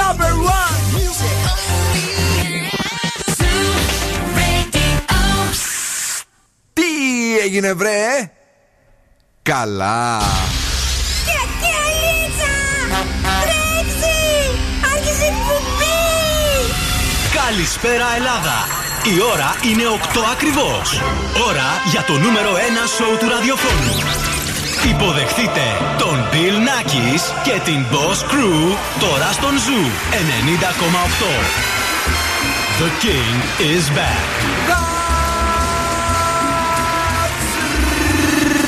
Number one. Τι έγινε βρε; Καλά Καλησπέρα Ελλάδα! Η ώρα είναι 8 ακριβώς. Ώρα για το νούμερο 1 σοου του ραδιοφώνου. Υποδεχτείτε τον Bill Nackis και την Boss Crew τώρα στον Zoo 90,8. The King is back.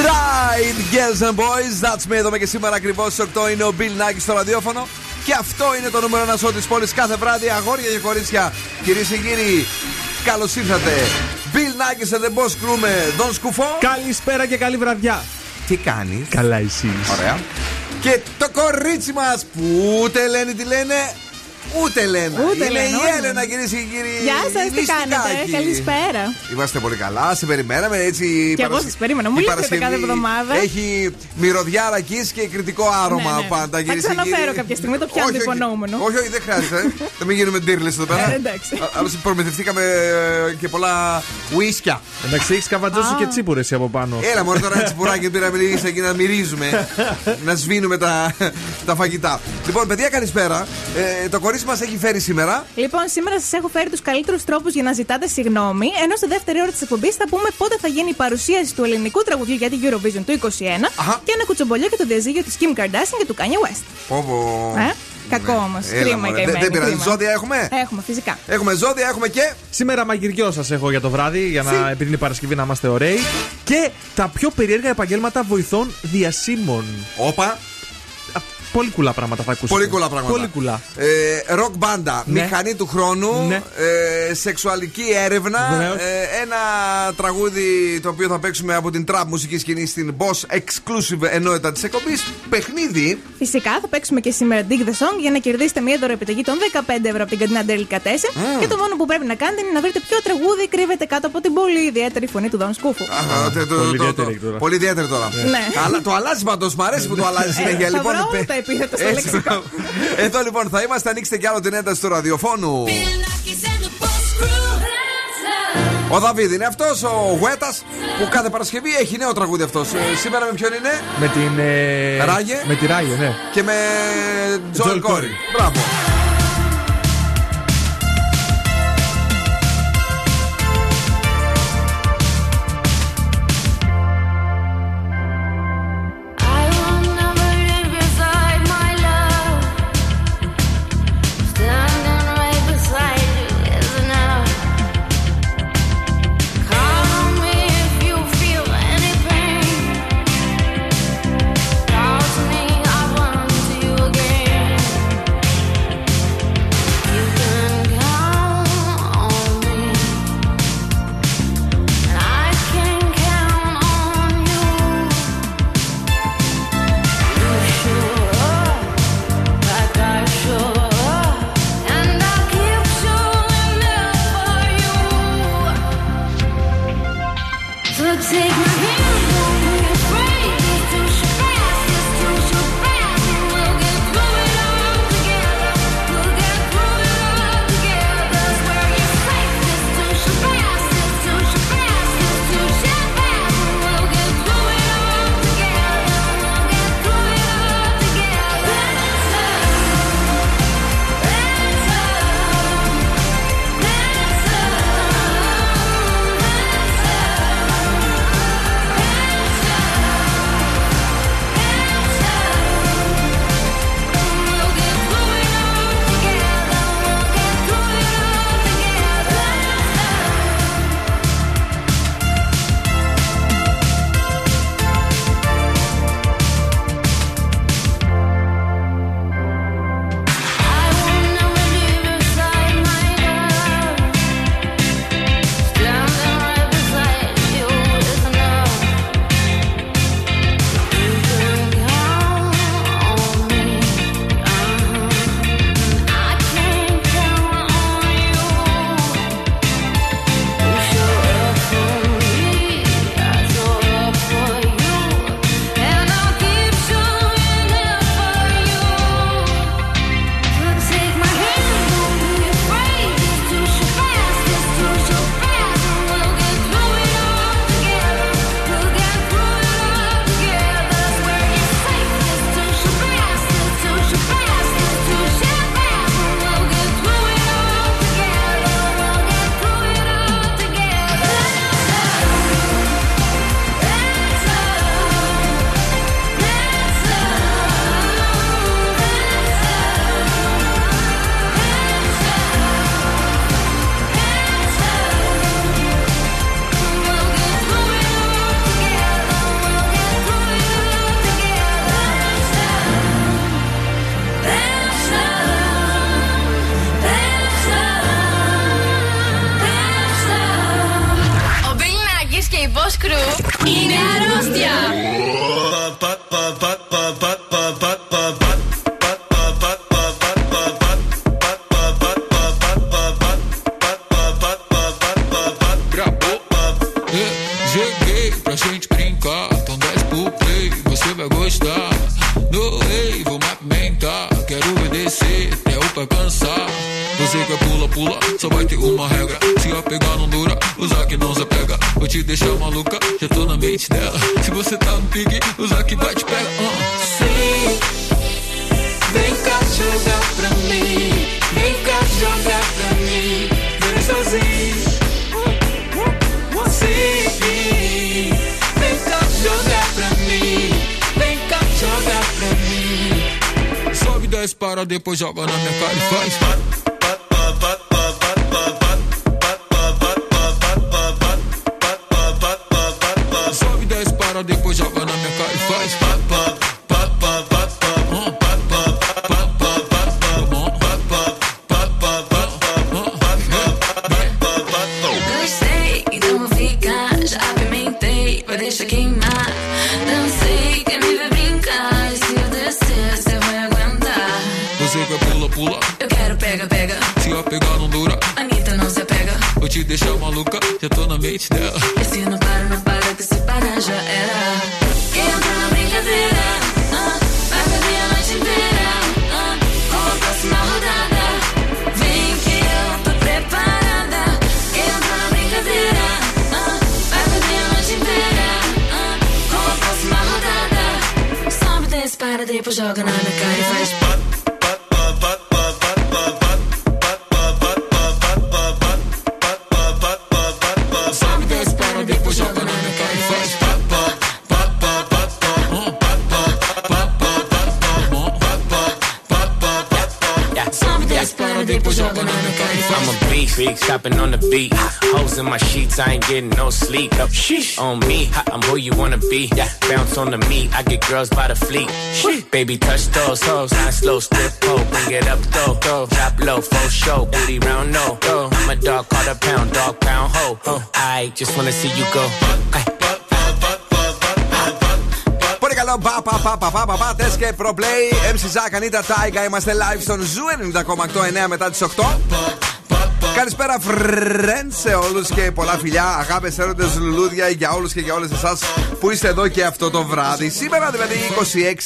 Right, girls and boys, that's me. Εδώ και σήμερα ακριβώς στις 8 είναι ο Bill Nike στο ραδιόφωνο. Και αυτό είναι το νούμερο ένα σώμα της πόλης κάθε βράδυ. Αγόρια και κορίτσια, κυρίες και κύριοι, καλώς ήρθατε. Bill Nike and the Boss Crew με Don Σκουφό. Καλησπέρα και καλή βραδιά. Τι κάνεις; Καλά, εσύ. Ωραία. Και το κορίτσι μας που ούτε λένε τι λένε, ούτε λένε. Ούτε είναι λένε, η όχι. Έλενα, κυρίες και κύριοι. Γεια σας, τι Ληστικάκη. κάνετε. Καλησπέρα. Είμαστε πολύ καλά, σε περιμέναμε έτσι. Κι εγώ Παρασκε- σας περίμενα. Μου η λείπετε Παρασκευή κάθε εβδομάδα. Έχει μυρωδιά ρακής και κριτικό άρωμα Ναι, ναι. πάντα. Θα κυρίες και ξαναφέρω κύριοι. κάποια στιγμή, το πιάνω Όχι, το όχι. υπονοούμενο. Όχι, όχι, δεν χρειάζεται. Θα μην γίνουμε ντύρλε εδώ πέρα. Ε, εντάξει. Άλλωστε προμηθευτήκαμε ε, και πολλά ουίσκια. Εντάξει, έχεις καβατζώσει Α. και τσίπουρε εσύ από πάνω. Έλα μόνο τώρα έτσι πουράκι πήραμε λίγη εκεί να μυρίζουμε. να σβήνουμε τα, τα φαγητά. Λοιπόν, παιδιά, καλησπέρα. Ε, το κορίτσι μας έχει φέρει σήμερα. Λοιπόν, σήμερα σας έχω φέρει τους καλύτερους τρόπους για να ζητάτε συγγνώμη. Ενώ στη δεύτερη ώρα της εκπομπής θα πούμε πότε θα γίνει η παρουσίαση του ελληνικού τραγουδιού για την Eurovision του 2021 Αχα. και ένα κουτσομπολιό για το διαζύγιο της Kim Kardashian και του Kanye West. Πω, πω. Ε, κακό όμως. Έλα, Κρίμα μωρέ. η Δεν- καημένη, Δεν πειράζει. κρίμα. Ζώδια έχουμε; Έχουμε, φυσικά. Έχουμε ζώδια, έχουμε και. Σήμερα μαγειριό σας έχω για το βράδυ, για να, επειδή είναι Παρασκευή να είμαστε ωραίοι. Και τα πιο περίεργα επαγγέλματα βοηθών διασύμων. Όπα. Α, Πολύ κουλά πράγματα θα ακούσετε. Πολύ κουλά πράγματα. Πολύ κουλά. Ε, ροκ μπάντα. Ναι. Μηχανή του χρόνου. Ναι. Ε, σεξουαλική έρευνα. Βεβαίως. Ε, ένα τραγούδι το οποίο θα παίξουμε από την trap μουσική σκηνή στην Boss Exclusive ενότητα της εκπομπής. Παιχνίδι. Φυσικά θα παίξουμε και σήμερα Dig the Song για να κερδίσετε μια δωρεπιταγή των 15 ευρώ από την Κατίνα Delicatessen. Και το μόνο που πρέπει να κάνετε είναι να βρείτε ποιο τραγούδι κρύβεται κάτω από την πολύ ιδιαίτερη φωνή του Δον Σκούφου. Α, το- το- Πολύ το- ιδιαίτερη το- τώρα. Πολύ ιδιαίτερη τώρα. Ναι. Αλλά το αλλάζεις πάντως. Μ' αρέσει που το αλλάζεις συνέχεια. Ε, θα Λοιπόν, βρω όλα πε- τα επίθετα στο Έτσι, λεξικό. Εδώ λοιπόν θα είμαστε. Ανοίξτε κι άλλο την ένταση του ραδιοφώνου. Ο Δαβίδ είναι αυτός, ο Γουέτας, που κάθε Παρασκευή έχει νέο τραγούδι αυτός. σήμερα με ποιον είναι; Με την. Ε... Ράγε. Με τη Ράγε, ναι. και με Τζοελ Joel Κόρι. Corey. Μπράβο. Pula. Eu quero pega, pega. Se a pegar não dura, Anitta não se apega. vou te deixar maluca, já tô na mente dela. E se não para, não para, que se parar já era. Quem entra na brincadeira, ah, vai perder a noite inteira. Ah, com a próxima rodada, vem que eu tô preparada. Entra na brincadeira, ah, vai perder a noite inteira. Ah, com a próxima rodada, sobe, desce, para, depois joga na minha cara e faz. beat. Hoes in my sheets, I ain't getting no sleep. Up, on me, I'm who you wanna be. Bounce on the meat, I get girls by the fleet. Baby, touch those hoes, I slow step pole, bring it up though, go. Drop low, full show, booty round no. Go. I'm a dog, call a pound, dog pound ho. Oh, I just wanna see you go. Ay. Πολύ καλό. Πα, πα, πα, πα, πα, πα, πα. Τες και pro play. MC Zack, Anita Taiga. Είμαστε live στον Zoo 90,8 9 μετά τι 8. Καλησπέρα, friends, σε όλους και πολλά φιλιά, αγάπες, έρωτες, λουλούδια για όλους και για όλες εσάς που είστε εδώ και αυτό το βράδυ. Σήμερα, δηλαδή,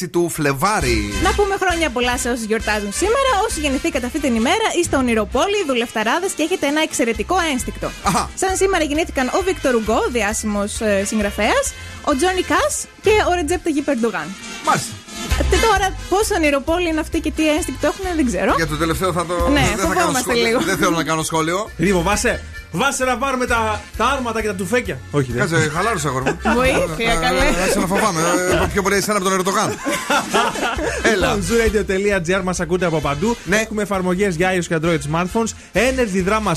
26 του Φλεβάρι. Να πούμε χρόνια πολλά σε όσους γιορτάζουν σήμερα. Όσοι γεννηθήκατε αυτή την ημέρα, είστε ονειροπόλοι, δουλευταράδες και έχετε ένα εξαιρετικό ένστικτο. Αχα. Σαν σήμερα γεννήθηκαν ο Βίκτορ Ουγκό, διάσημος ε, συγγραφέας, ο Τζόνι Κάς και ο Ρετζέπ Ταγί Περντογάν. Μάλιστα. Ε, τώρα, πόσο ονειροπόλοι είναι αυτοί και τι ένστικτο έχουν, δεν ξέρω. Για το τελευταίο θα το. Ναι, δεν θα κάνω φοβόμαστε σχόλιο. λίγο. Δεν θέλω να κάνω σχόλιο. Ρίβο, βάσε. Βάσε να πάρουμε τα, τα άρματα και τα τουφέκια. Όχι, δεν. Κάτσε, χαλάρωσε αγόρι μου. Βοήθεια, καλέ. Ε, Άρχισα να φοβάμαι. Ε, Πιο πολύ εσένα από τον Ερτογάν. Έλα. Λοιπόν, zooradio.gr μας ακούτε από παντού. Ναι. Έχουμε εφαρμογές για iOS και Android smartphones. Energy Drama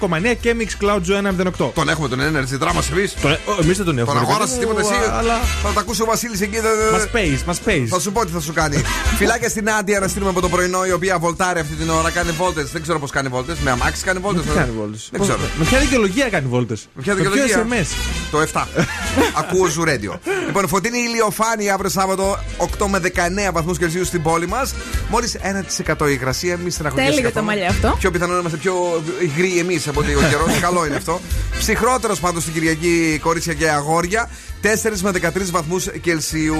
88,9 και Mix Cloud Zoo 1,08. Τον έχουμε τον Energy Drama εμείς; Εμείς δεν τον έχουμε. Τον ρε αγόρασε παιδί μου, τίποτα εσύ; Αλλά Θα τα ακούσει ο Βασίλης εκεί. δεν- μας pays, μας pays. Θα σου πω τι θα σου κάνει. Φιλάκια στην Άντια να στείλουμε από το πρωινό η οποία βολτάρει αυτή την ώρα. Κάνει βόλτες. Δεν ξέρω πώς κάνει βόλτες. Με αμάξι κάνει βόλτες. Τι κάνει βόλτες; Δεν ξέρω. Με ποια δικαιολογία κάνει βόλτες; Με ποια δικαιολογία; SMS; Το 7. Ακούω Zoo Radio. λοιπόν, φωτεινή ηλιοφάνεια αύριο Σάββατο 8 με 19 βαθμούς Κελσίου στην πόλη μας. Μόλις 1% η υγρασία. Μη στεναχωριέσαι. Τέλειο το καθόλου. μαλλιά αυτό. Πιο πιθανό να είμαστε πιο υγροί εμείς από ότι ο καιρός. Καλό είναι αυτό. Ψυχρότερος πάντως την Κυριακή κορίτσια και αγόρια. 4 με 13 βαθμούς Κελσίου.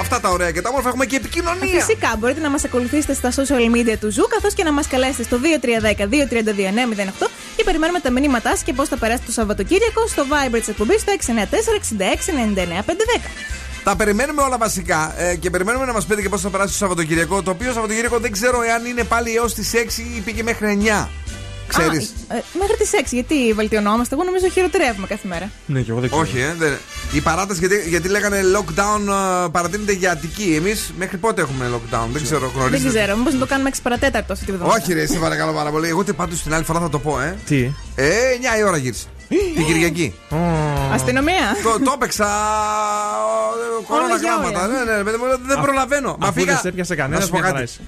Αυτά τα ωραία και τα όμορφα. Έχουμε και επικοινωνία. Φυσικά μπορείτε να μας ακολουθήσετε στα social media του Zoo καθώς και να μας καλέσετε στο 2310-232-908 και περιμένουμε τα μηνύματά σας και πώς θα περάσετε το Σαββατοκύριακο στο Viber της εκπομπής στο 694-6699-510. Τα περιμένουμε όλα βασικά ε, και περιμένουμε να μας πείτε και πώς θα περάσει το Σαββατοκυριακό. Το οποίο Σαββατοκυριακό δεν ξέρω εάν είναι πάλι έως τις 6 ή πήγε μέχρι 9. Ξέρεις. Α, ε, μέχρι τις 6, γιατί βελτιωνόμαστε; Εγώ νομίζω χειροτερεύουμε κάθε μέρα. Ναι, και εγώ δεν ξέρω. Όχι, ε, δεν... Η παράταση γιατί, γιατί λέγανε lockdown ε, παρατείνεται για Αττική. Εμείς μέχρι πότε έχουμε lockdown, δεν ξέρω, Δεν γνωρίζετε. ξέρω, μήπως να το κάνουμε 6 παρατέταρτο αυτή τη βδομάδα. Όχι, ρε, σε παρακαλώ πάρα πολύ. Εγώ πάντως την άλλη φορά θα το πω, ε. Τι; Ε, 9 η ώρα γύρισε. την Κυριακή. Αστυνομία; το, το έπαιξα. ε, Κορώνα Όλα για γράμματα. όλα. Ναι, ναι, παιδί μου, δεν προλαβαίνω. Μα Αφού πήγα. δεν σε έπιασε να κανένα, σου πω μια χαρά κάτι. είσαι.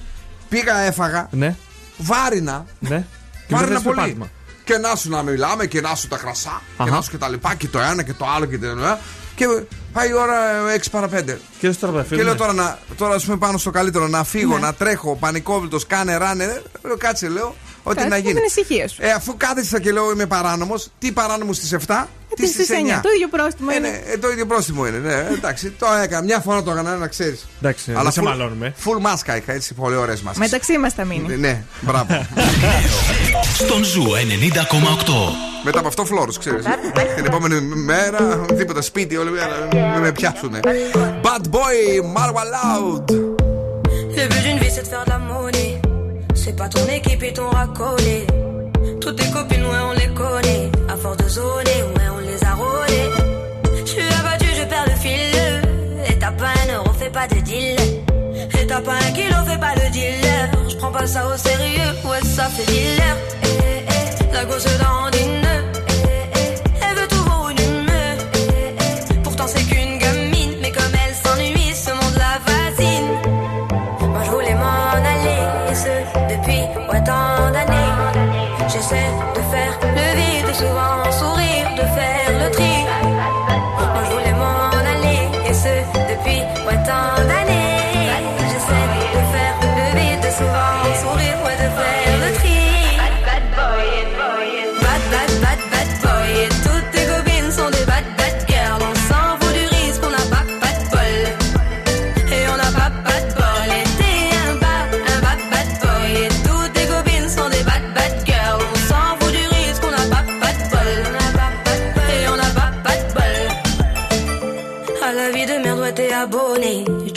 Πήγα, έφαγα. Ναι, Βάρινα. ναι. Και Βάρινα μετά πολύ. πάτημα. Και να σου να μιλάμε και να σου τα χρασά. Και Αχα. να σου και τα λοιπά και το ένα και το άλλο και το ένα. Και πάει η ώρα 6 παρα 5. Και λες τώρα, Και λέω ναι. τώρα, να, τώρα ας πούμε πάνω στο καλύτερο να φύγω, Ναι. να τρέχω, πανικόβλητος, κάνε ράνε. Λέω, κάτσε, λέω, ό,τι Κάτσε, να με γίνει. την ησυχία σου. Ε, αφού κάθισα και λέω είμαι παράνομος, τι παράνομος στις 7. Ε, Τι στις στις 9. εννιά; Το ίδιο πρόστιμο Ε, είναι. ναι, ε, το ίδιο πρόστιμο είναι. Ναι, εντάξει, το έκανα. Μια φορά το έκανα, να ξέρεις. Εντάξει, δεν σε μαλώνουμε. Full μάσκα είχα έτσι, πολύ ωραίες μάσκες. Μεταξύ μας θα μείνει. Ναι, μπράβο. Στον Zoo 90,8. Μετά από αυτό φλόρους, ξέρεις. Την επόμενη μέρα, τίποτα σπίτι, όλη μέρα μην με πιάσουνε. Bad boy, Marwa Loud. Le but d'une vie c'est de faire de la monnaie. C'est pas ton équipe et ton racolé. Toutes tes copines, ouais, on les connaît. À force de zoner, ouais, on les a rôlées. Je suis abattu, je perds le fil. Et t'as pas un euro, fais pas de deal. Et t'as pas un kilo, fais pas le dealer. Je prends pas ça au sérieux, ouais, ça fait dealer. Eh, eh, la gosse dans.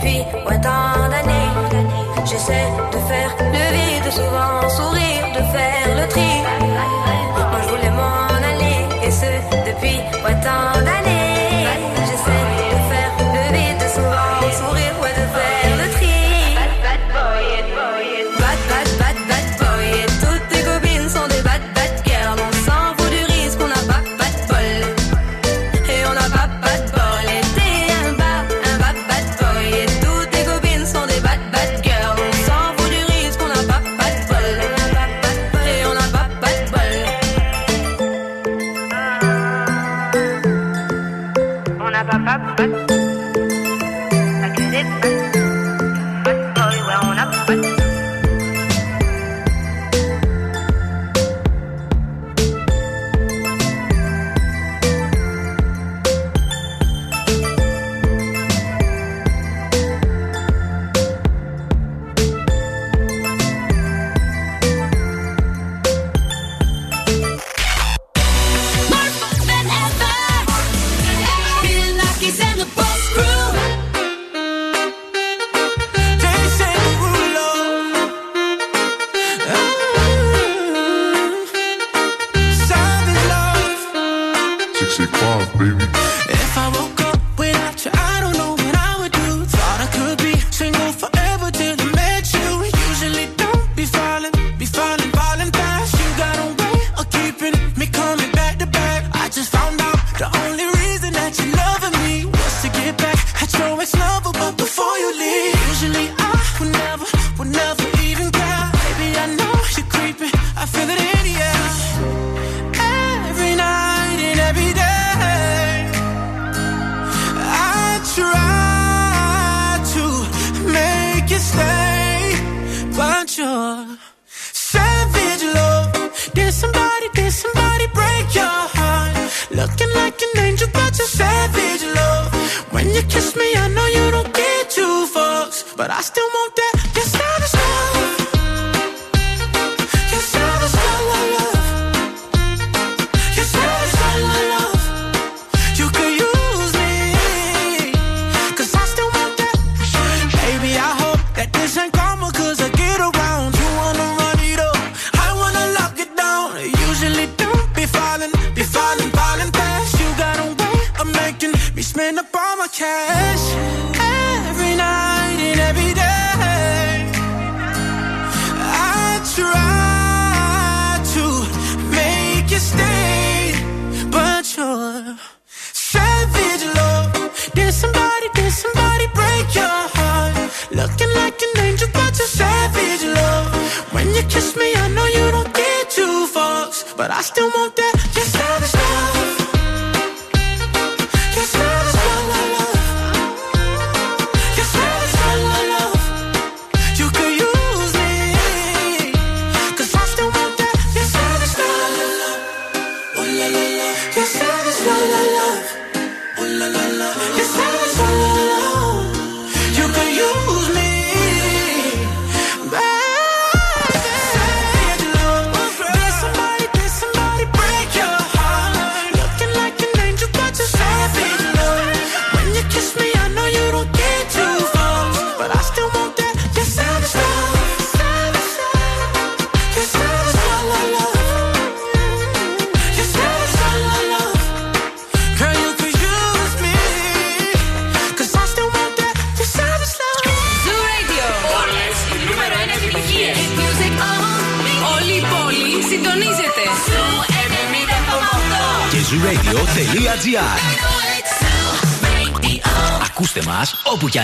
be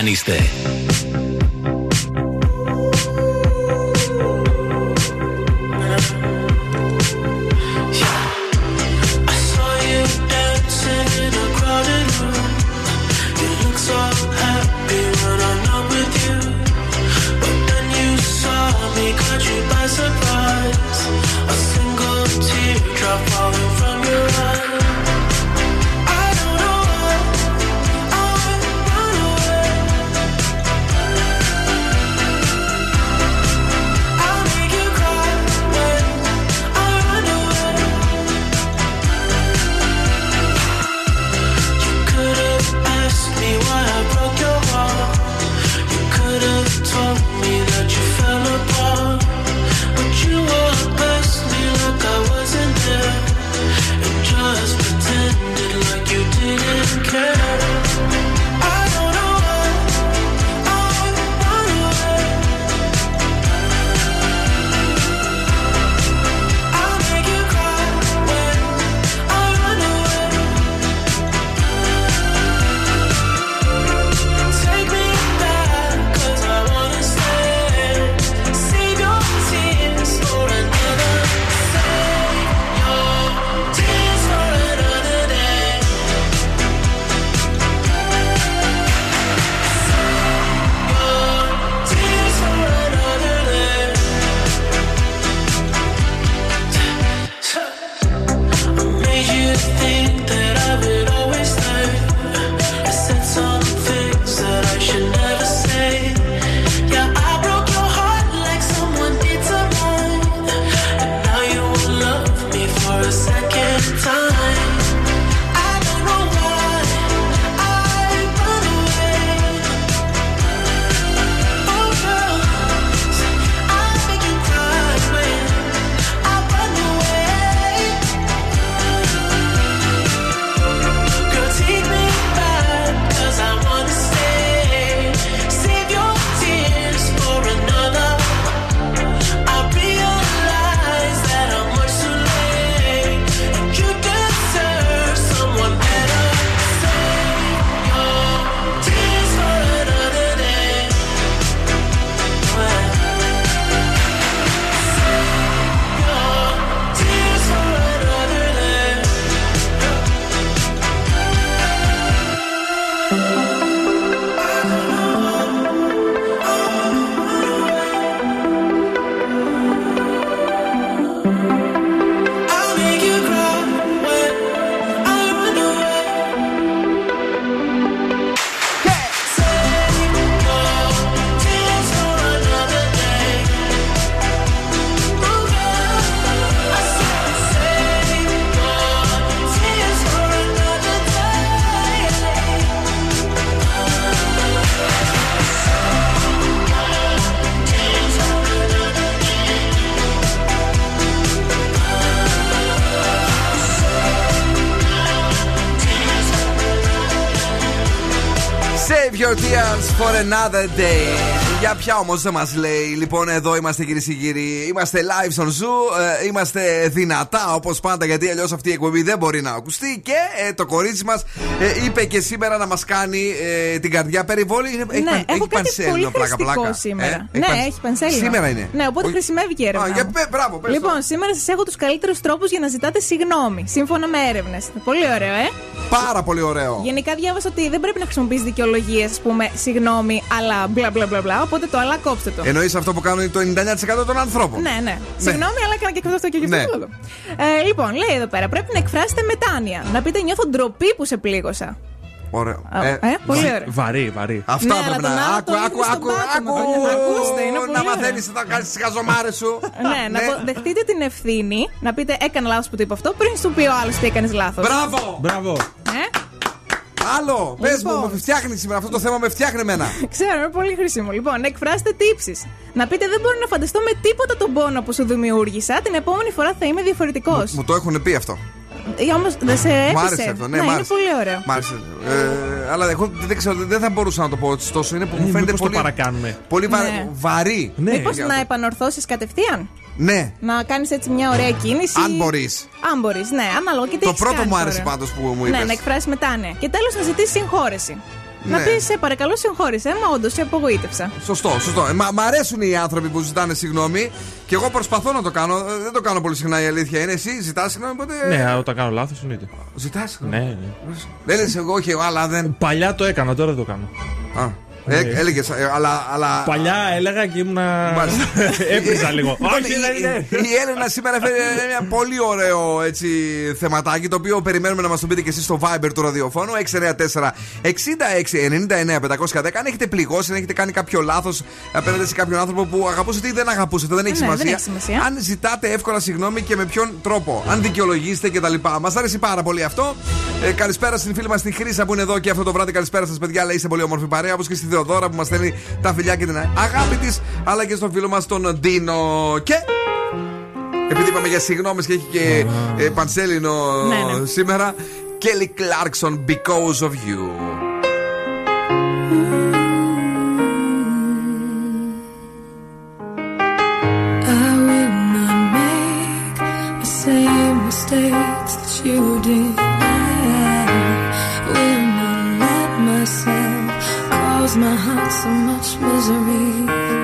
μας another day. Για ποια όμως δεν μας λέει. Λοιπόν, εδώ είμαστε κυρίες και κύριοι. Είμαστε live στον Zoo. ε, είμαστε δυνατά όπως πάντα γιατί αλλιώς αυτή η εκπομπή δεν μπορεί να ακουστεί. Και ε, το κορίτσι μας είπε και σήμερα να μας κάνει ε, την καρδιά περιβόλη. Είναι, έχει, ναι, παν- έχω έχει κάτι πανσέλινο, πολύ πλάκα, χρηστικό πλάκα. σήμερα. Ε, ναι, παν- έχει πανσέλινο. Σήμερα είναι. Ναι, οπότε Όχι. χρησιμεύει και η έρευνα. Α, για, πε- μπράβο, πες το. Λοιπόν, σήμερα σας έχω τους καλύτερους τρόπους για να ζητάτε συγγνώμη. Σύμφωνα με έρευνες. Πολύ ωραίο, ε. Πάρα πολύ ωραίο. Γενικά διάβασα ότι δεν πρέπει να χρησιμοποιείς δικαιολογίες, ας πούμε, συγγνώμη, αλλά μπλα μπλα μπλα μπλα. Οπότε το αλλά κόψτε το. Εννοείς αυτό που κάνουν το 99% των ανθρώπων. Ναι, ναι. Συγγνώμη, αλλά έκανα και αυτό και αυτό. Ναι. και αυτό. Ε, λοιπόν, λέει εδώ πέρα, πρέπει να εκφράσετε μετάνοια. Να πείτε νιώθω ντροπή που σε πλήγωσα. Ωραίο. Α, ε, πολύ ωραίο. Βαρύ, βαρύ. Αυτά Ναι, αλλά πρέπει τον να. άλλο Άκου, τον άκου, είδε στον άκου, πάτωμα, άκου. παιδιά. Ακούστε, είναι πολύ Να ωραίο. μαθαίνεις να κάνεις τις χαζομάρες σου. Ναι, να πω- δεχτείτε την ευθύνη, να πείτε έκανα λάθος που το είπα αυτό, πριν σου πει ο άλλος ότι έκανες λάθος. Μπράβο! Μπράβο. Ε, Άλλο! Πες Λοιπόν. μου, με φτιάχνει σήμερα. Αυτό το θέμα με φτιάχνει εμένα. ξέρω, είναι πολύ χρήσιμο. Λοιπόν, εκφράστε τύψεις. Να πείτε δεν μπορώ να φανταστώ με τίποτα τον πόνο που σου δημιούργησα. Την επόμενη φορά θα είμαι διαφορετικός. Μου το έχουν πει αυτό. Όμως δεν σε έπεισε. Μ' άρεσε αυτό, ναι, μ' είναι άρεσε. πολύ ωραίο. Μ' άρεσε. Ε, αλλά εγώ δεν ξέρω, δεν θα μπορούσα να το πω ωστόσο. Είναι που μου Ε, φαίνεται μήπως το πολύ, παρακάνουμε. πολύ βα- Ναι. βαρύ. Ναι. Μήπως για να αυτό. επανορθώσεις κατευθείαν; Ναι, Να κάνεις έτσι μια ωραία κίνηση; αν μπορείς. Αν μπορείς, ναι, ανάλογα και τι Το έχεις πρώτο κάνει μου άρεσε τώρα; πάντως που μου Ναι, είπες. να εκφράσει μετάνοια. Και τέλος να ζητήσεις συγχώρεση. Να Ναι. πεις σε παρακαλώ συγχώρησε, μα όντως σε απογοήτευσα. Σωστό, σωστό. Ε, μα, μ' αρέσουν οι άνθρωποι που ζητάνε συγγνώμη και εγώ προσπαθώ να το κάνω. Ε, Δεν το κάνω πολύ συχνά η αλήθεια είναι. Εσύ ζητάς συγγνώμη ποτέ. Ναι, όταν κάνω λάθος εννοείται. Ζητάς συγγνώμη. Ναι, ναι. Δεν λες εγώ, όχι, αλλά δεν. Παλιά το έκανα, τώρα δεν το κάνω. Α, ε, έλεγες, ε, αλλά. αλλά... Παλιά έλεγα και ήμουνα. Μάλιστα. Έπαιζα λίγο. Λοιπόν, Όχι, η- δεν είναι. η, η Έλενα σήμερα φέρει ένα πολύ ωραίο έτσι, θεματάκι το οποίο περιμένουμε να μας το πείτε και εσείς στο Viber του ραδιοφώνου 694 66 99 510. Αν έχετε πληγώσει, αν έχετε κάνει κάποιο λάθος απέναντι σε κάποιον άνθρωπο που αγαπούσατε ή δεν αγαπούσατε, δεν έχει Ναι, δεν σημασία. έχει σημασία. Αν ζητάτε εύκολα συγγνώμη και με ποιον τρόπο. Αν δικαιολογήσετε κτλ. Μας άρεσε πάρα πολύ αυτό. Ε, καλησπέρα στην φίλη μας την Χρήσα που είναι εδώ και αυτό το βράδυ. Καλησπέρα σας, παιδιά. Λέει είστε πολύ όμορφη παρέα. Όπως και στη Θεοδόρα που μας στέλνει τα φιλιά και την αγάπη της. Αλλά και στον φίλο μας τον Ντίνο. Και. Επειδή είπαμε για συγγνώμες και έχει και ε, πανσέλινο Ναι, ναι. σήμερα. Kelly Clarkson, Because of You. I will so much misery.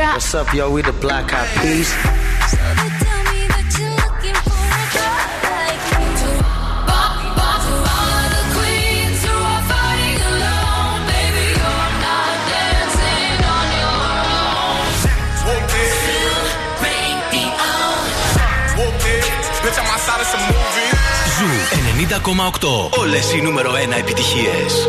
Πέρα. What's up, yo? We the Black Eyed Peas. Ζου 90,8. Όλες οι νούμερο 1 επιτυχίες.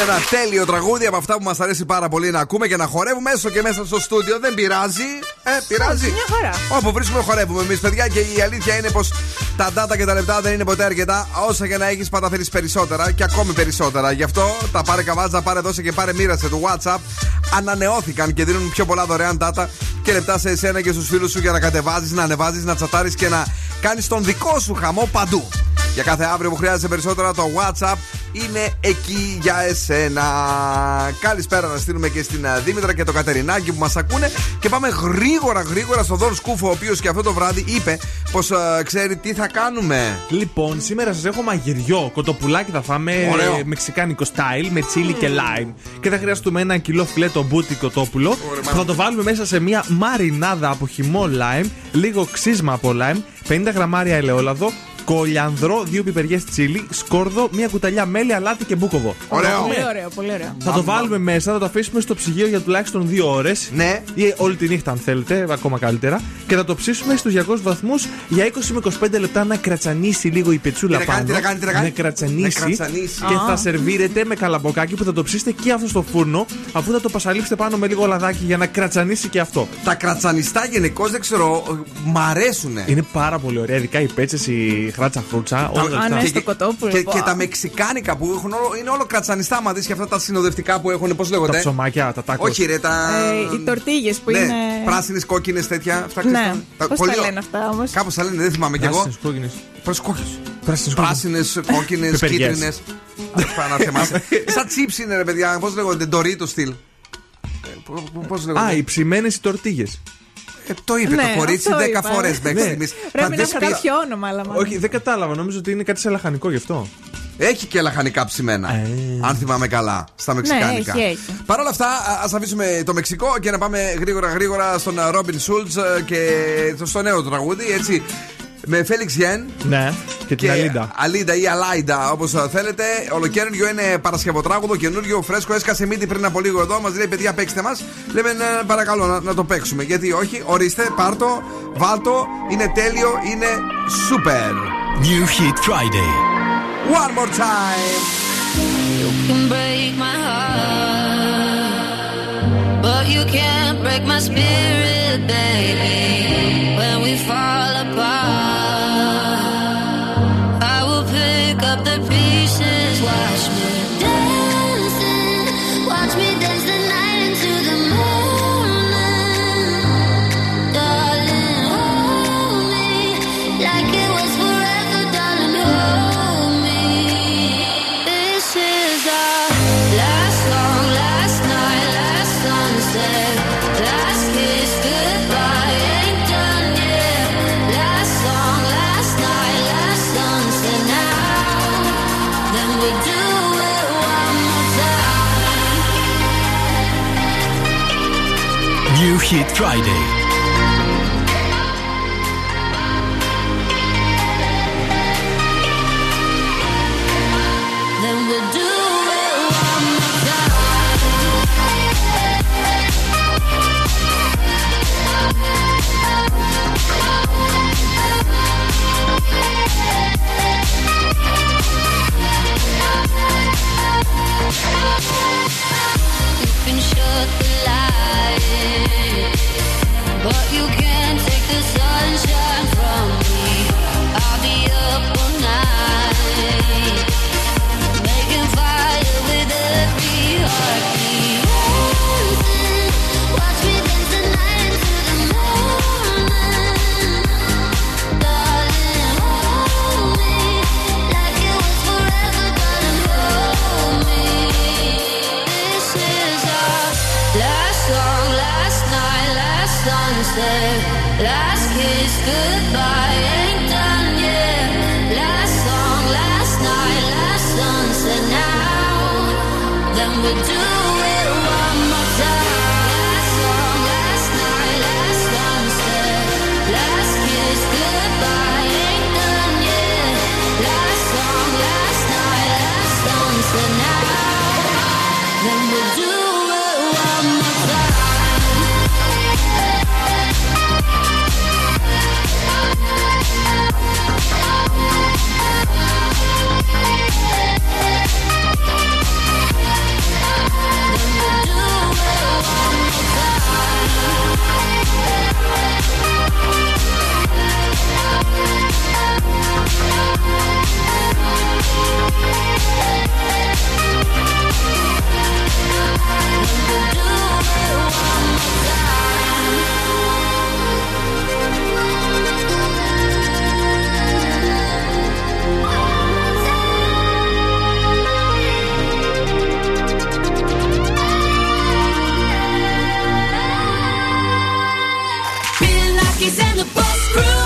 Ένα τέλειο τραγούδι από αυτά που μας αρέσει πάρα πολύ να ακούμε και να χορεύουμε έστω και μέσα στο στούντιο. Δεν πειράζει. Ε, πειράζει. Μια χαρά. Όπου βρίσκουμε, χορεύουμε εμείς, παιδιά. Και η αλήθεια είναι πως τα data και τα λεπτά δεν είναι ποτέ αρκετά. Όσα και να έχεις, πάντα θέλεις περισσότερα και ακόμη περισσότερα. Γι' αυτό τα πάρε καβάζα, πάρε δώσε και πάρε μοίρασε του WhatsApp. Ανανεώθηκαν και δίνουν πιο πολλά δωρεάν data και λεπτά σε εσένα και στους φίλους σου για να κατεβάζεις, να ανεβάζεις, να τσατάρεις και να κάνεις τον δικό σου χαμό παντού. Για κάθε αύριο που χρειάζεσαι περισσότερα, το WhatsApp είναι εκεί για εσένα. Καλησπέρα να στείλουμε και στην α, Δήμητρα και το Κατερινάκι που μας ακούνε. Και πάμε γρήγορα, γρήγορα στον Δον Σκούφο, ο οποίος και αυτό το βράδυ είπε πως ξέρει τι θα κάνουμε. Λοιπόν, σήμερα σας έχω μαγειριό. Κοτοπουλάκι θα φάμε Ωραίο. ε, μεξικάνικο style με τσίλι και lime. Και θα χρειαστούμε ένα κιλό φιλέτο μπούτι κοτόπουλο. που θα το βάλουμε μέσα σε μια μαρινάδα από χυμό lime, λίγο ξύσμα από lime, 50 γραμμάρια ελαιόλαδο, κολιανδρό, δύο πιπεριές τσίλι, σκόρδο, μια κουταλιά μέλι, αλάτι και μπούκοβο. Ωραίο. Πολύ ωραίο, πολύ ωραίο. Θα το βάλουμε μέσα, θα το αφήσουμε στο ψυγείο για τουλάχιστον 2 ώρες. Ναι. Ή όλη τη νύχτα, αν θέλετε, ακόμα καλύτερα. Και θα το ψήσουμε στους 200 βαθμούς για 20 με 25 λεπτά να κρατσανίσει λίγο η πετσούλα Τι να κάνει, πάνω. τι να κάνει, τι να κάνει; Να κρατσανίσει. Να κρατσανίσει. Και Α. θα σερβίρετε με καλαμποκάκι που θα το ψήσετε και αυτό στο φούρνο, αφού θα το πασαλείψετε πάνω με λίγο λαδάκι για να κρατσανίσει και αυτό. Τα κρατσανιστά γενικώς δεν ξέρω, ε, μ' αρέσουνε. Είναι πάρα πολύ ωραία, ειδικά οι πέτσες, η χράτσα φρούτσα, όλα Α, αυτά. ναι, Και- στο και- κοτόπουλο. Και, πω. και τα μεξικάνικα που έχουν όλο, είναι όλο κρατσανιστά. Μα δεις και αυτά τα συνοδευτικά που έχουν, πώς Τα λέγονται. ψωμάκια, τα τάκos. Όχι, ρε, τα. Ε, οι τορτίγες που ναι, είναι. πράσινες, κόκκινες τέτοια. Αυτά Ναι, ξέρεις, τα- πώς πολύ τα ω- λένε αυτά όμως; Κάπως τα λένε, δεν θυμάμαι κι εγώ. Πράσινες, κόκκινες. Πώ κόκκινες. Πράσινες, κόκκινες. Πράσινες, κόκκινες, Πιπεριές. κίτρινες. Πάνω να θυμάσαι. Σαν τσίψ είναι, ρε παιδιά. Πώς λέγονται, ντορίτο στυλ. Πώς Α, λέγονται. οι ψημένες οι τορτίγες. Ε, το είπε Ναι, το κορίτσι αυτό 10 είπα. φορές μέχρι Ναι. στιγμής. Πρέπει να έχω κάποιο όνομα, αλλά μάλλον. Όχι, δεν κατάλαβα. Νομίζω ότι είναι κάτι σε λαχανικό γι' αυτό. Έχει και λαχανικά ψημένα. Ε. Αν θυμάμαι καλά. Στα μεξικάνικα. έχει, έχει. Παρ' όλα αυτά, ας αφήσουμε το Μεξικό και να πάμε γρήγορα γρήγορα στον Robin Schulz και στο νέο του τραγούδι. Έτσι. Με Felix Jaehn Ναι, και την Αλίντα. Αλίντα ή Αλάιντα, όπως θέλετε. Ολοκαίνουριο είναι Παρασκευοτράγουδο, καινούριο, φρέσκο. Έσκασε μύτη πριν από λίγο εδώ. Μας λέει: Παιδιά, παίξτε μας. Λέμε: «Ναι, Παρακαλώ να, να το παίξουμε. Γιατί όχι, ορίστε, πάρτο, βάλτο. Είναι τέλειο, είναι super. New Hit Friday. One more time. You can break my heart, but you can't break my spirit, baby. When we fall apart, Hit Friday. you.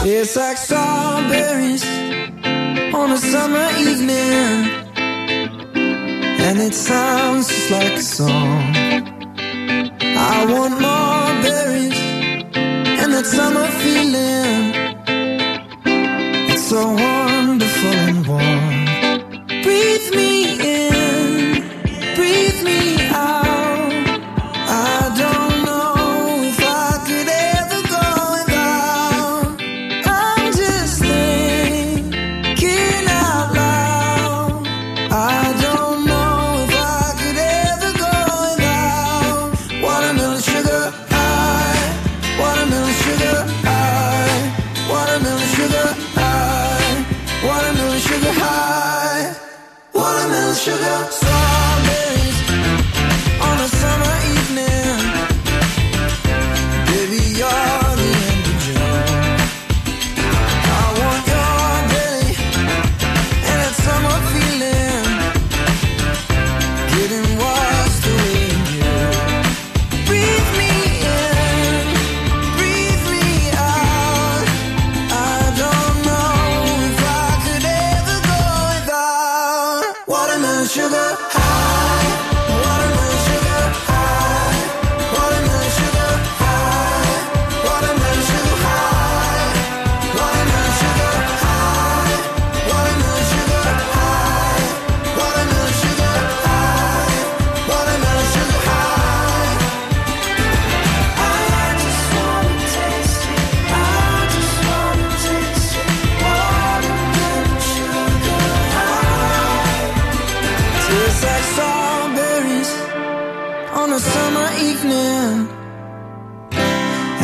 It's like strawberries on a summer evening and it sounds just like a song. I want more berries and that summer feeling.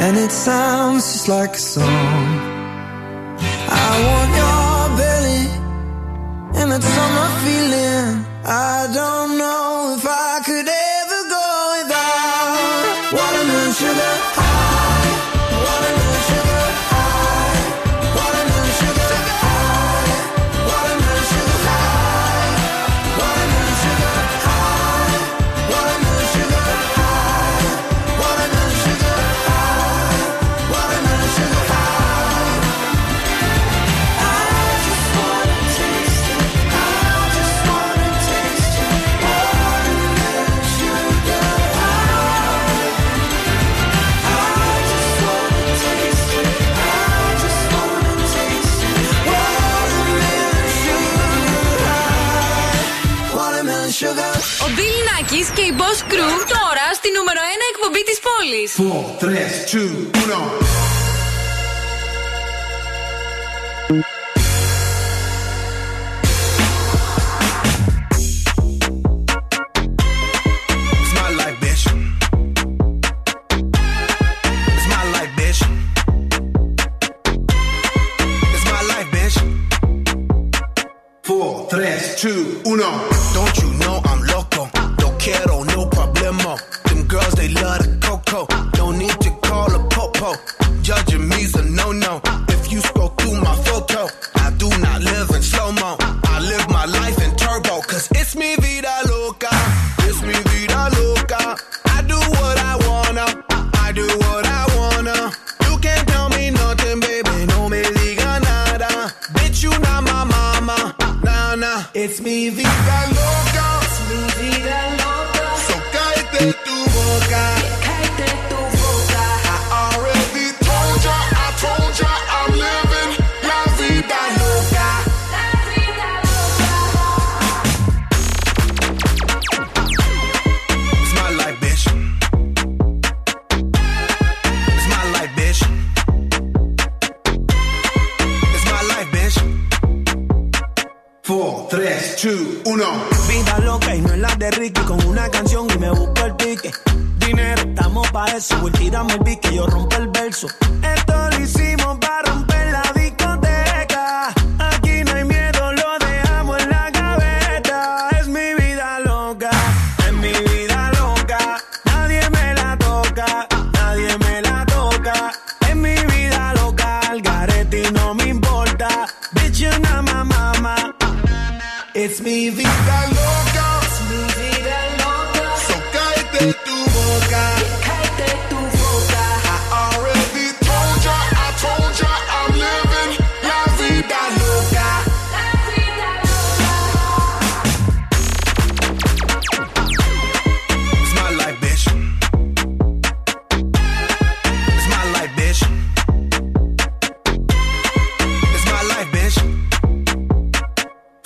and it sounds just like a song. I want your belly, and that summer feeling. I don't know. εκπομπή της πόλης. 4, 3, 2, 1.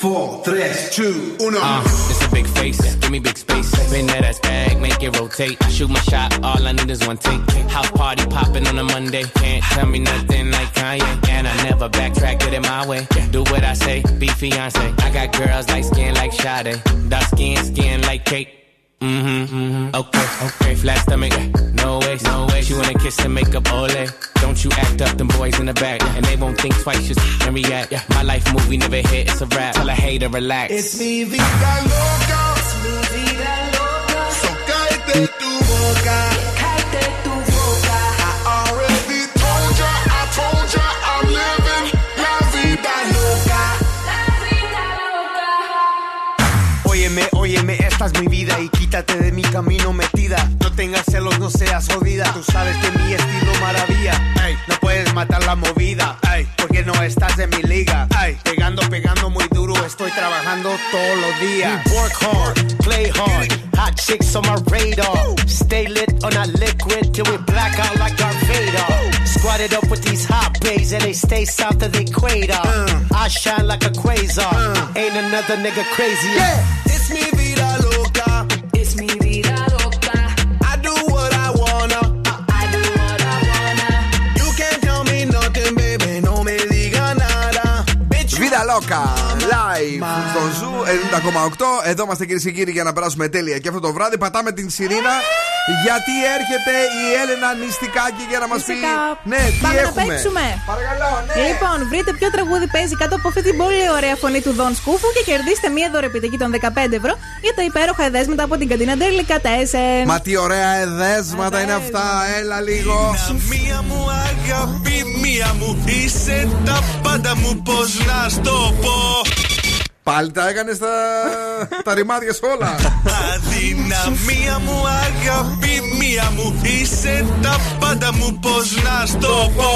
Four, tres, uno. Uh, it's a big face, give me big space. Spin that ass bag, make it rotate. I shoot my shot, all I need is one take. House party popping on a Monday. Can't tell me nothing like Kanye. And I never backtrack, get it my way. Do what I say, be fiance. I got girls like skin like Sade. Dark skin, skin like cake. Mm-hmm, mm-hmm. Okay, okay. Flat stomach, no way, no way. She wanna kiss and make up ole. Don't you act up, them boys in the back. And they won't think twice, just and react. My life movie never hit, it's a rap. Tell a hater, relax. It's mi vida loca. Es mi vida loca. So cállate tu quítate de mi camino metida. No tengas celos, no seas jodida. Tú sabes que mi estilo maravilla. Ey, no puedes matar la movida. Ey, porque no estás en mi liga. Ey, pegando, pegando muy duro. Estoy trabajando todos los días. We work hard, play hard. Hot chicks on my radar. Stay lit on a liquid till we black out like Darth Vader. Squatted up with these hot bays and they stay south of the equator. I shine like a quasar. Ain't another nigga crazy. It's mi vida loca. Vida Loca live στον Zoo 90,8. Εδώ είμαστε κυρίες και κύριοι για να περάσουμε τέλεια και αυτό το βράδυ. Πατάμε την σειρήνα γιατί έρχεται η Έλενα Νηστικάκη για να μας πει. Φυσικά. Ναι, τι Πάμε έχουμε. να παίξουμε. Παρακαλώ, ναι. Λοιπόν, βρείτε ποιο τραγούδι παίζει κάτω από αυτή την πολύ ωραία φωνή του Δον Σκούφου και κερδίστε μία δωρεπιταγή των 15 ευρώ για τα υπέροχα εδέσματα από την καντίνα Ντέρλικα Τέσεν. Μα τι ωραία εδέσματα είναι αυτά, έλα λίγο. Μία μου αγάπη, μία μου είσαι τα πάντα μου πώς να στο πω Πάλι τα έκανες τα, τα ρημάδια σου όλα. Αδυναμία μου αγάπη, μία μου είσαι τα πάντα μου πώς να στο πω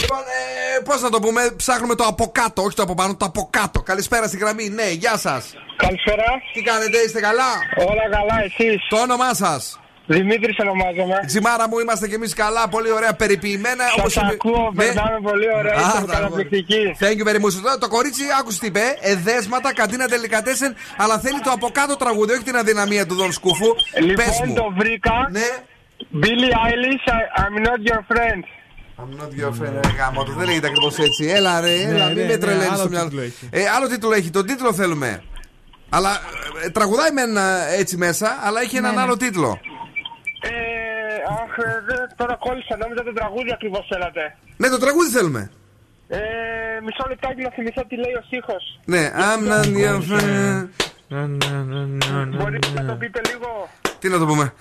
Λοιπόν, ε, πώς να το πούμε, ψάχνουμε το από κάτω, όχι το από πάνω, το από κάτω. Καλησπέρα στη γραμμή, ναι, γεια σας. Καλησπέρα. Τι κάνετε, είστε καλά; Όλα καλά, εσείς; Το όνομά σας. Δημήτρη ονομάζομαι. Τζιμάρα μου, είμαστε κι εμείς καλά, πολύ ωραία, περιποιημένα. Σας όπως είπε- ακούω, Ναι. περνάμε πολύ ωραία, Α, είστε θα- καταπληκτικοί. Thank you very much. Τώρα, Το κορίτσι, άκουσε τι είπε, εδέσματα, καντίνα τελικατέσεν, αλλά θέλει το από κάτω τραγούδι, όχι την αδυναμία του Δον Σκούφου. Πες Λοιπόν, μου. το βρήκα. Ναι. Billie Eilish, I- I'm not your friend. I'm not your friend, ρε γάμο του. Δεν λέγεται ακριβώς έτσι. Έλα, ρε, έλα, ναι, μην ναι, με τρελαίνεις άλλο στο μυαλό. τίτλο έχει. Ε, άλλο τίτλο έχει. Τον τίτλο θέλουμε. Αλλά ε, τραγουδάει μεν ε, έτσι μέσα, αλλά έχει έναν Ναι, ναι. άλλο τίτλο. Ε, αχ, ε, δε- τώρα κόλλησα, νόμιζα το τραγούδι ακριβώς θέλατε. Ναι, το τραγούδι θέλουμε. Ε, μισό λεπτάκι να θυμηθώ τι λέει ο στίχος. Ναι, I'm not your friend. Μπορείτε να το πείτε λίγο. Τι να το πούμε.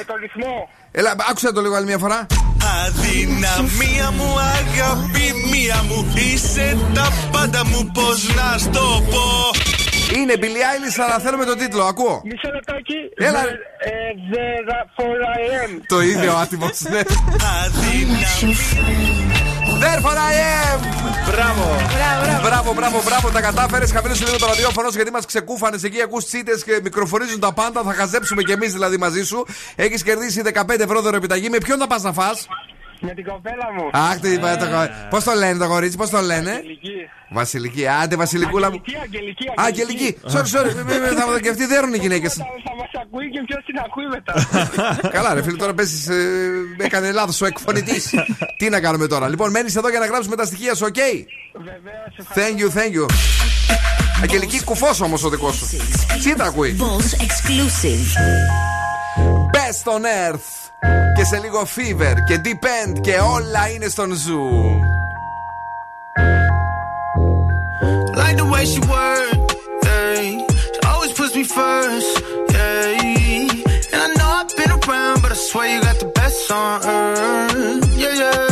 Ε, το ρυθμό. Έλα, άκουσα το λίγο άλλη μια φορά. Αδυναμία μου αγάπη, μία μου είσαι τα πάντα μου πώς να στο πω Είναι Billie Eilish, αλλά θέλουμε τον τίτλο. Ακούω. Μισό λεπτάκι. Έλα, The- ρε. ε, The for I am. Το ίδιο άτιμος. Ναι. Αδυναμία Therefore I am. Μπράβο. Μπράβο, μπράβο, μπράβο, τα κατάφερες. Χαμήλωσε λίγο το ραδιόφωνο γιατί μας ξεκούφανες εκεί. Ακούς τσίτες και μικροφωνίζουν τα πάντα. Θα χαζέψουμε κι εμείς δηλαδή μαζί σου. Έχεις κερδίσει 15 ευρώ δωρεπιταγή. Με ποιον θα πας να φας; Με την κοπέλα μου. Αχ, τι είπα το Πώς το λένε το κορίτσι, πώς το λένε; Αγγελική. Βασιλική, άντε Βασιλικούλα μου. Αγγελική, Α, Αγγελική. Sorry, sorry. μη- μη- θα- Και αυτοί δέρουν οι γυναίκες. Θα μας ακούει και ποιος την ακούει μετά. Καλά, ρε φίλε, τώρα πέσεις. Έκανε λάθος ο εκφωνητής. Τι να κάνουμε τώρα. Λοιπόν, μένεις εδώ για να γράψουμε τα στοιχεία σου, OK. Thank you, thank you. Αγγελική κουφός όμως ο δικός σου. Τι τα ακούει; Boss exclusive. Best on earth. Και σε λίγο fever και depend και όλα είναι στον ζου. Like the way she work, yeah. She always puts me first, yeah. And I know I've been around, but I swear you got the best on earth, yeah, yeah, yeah.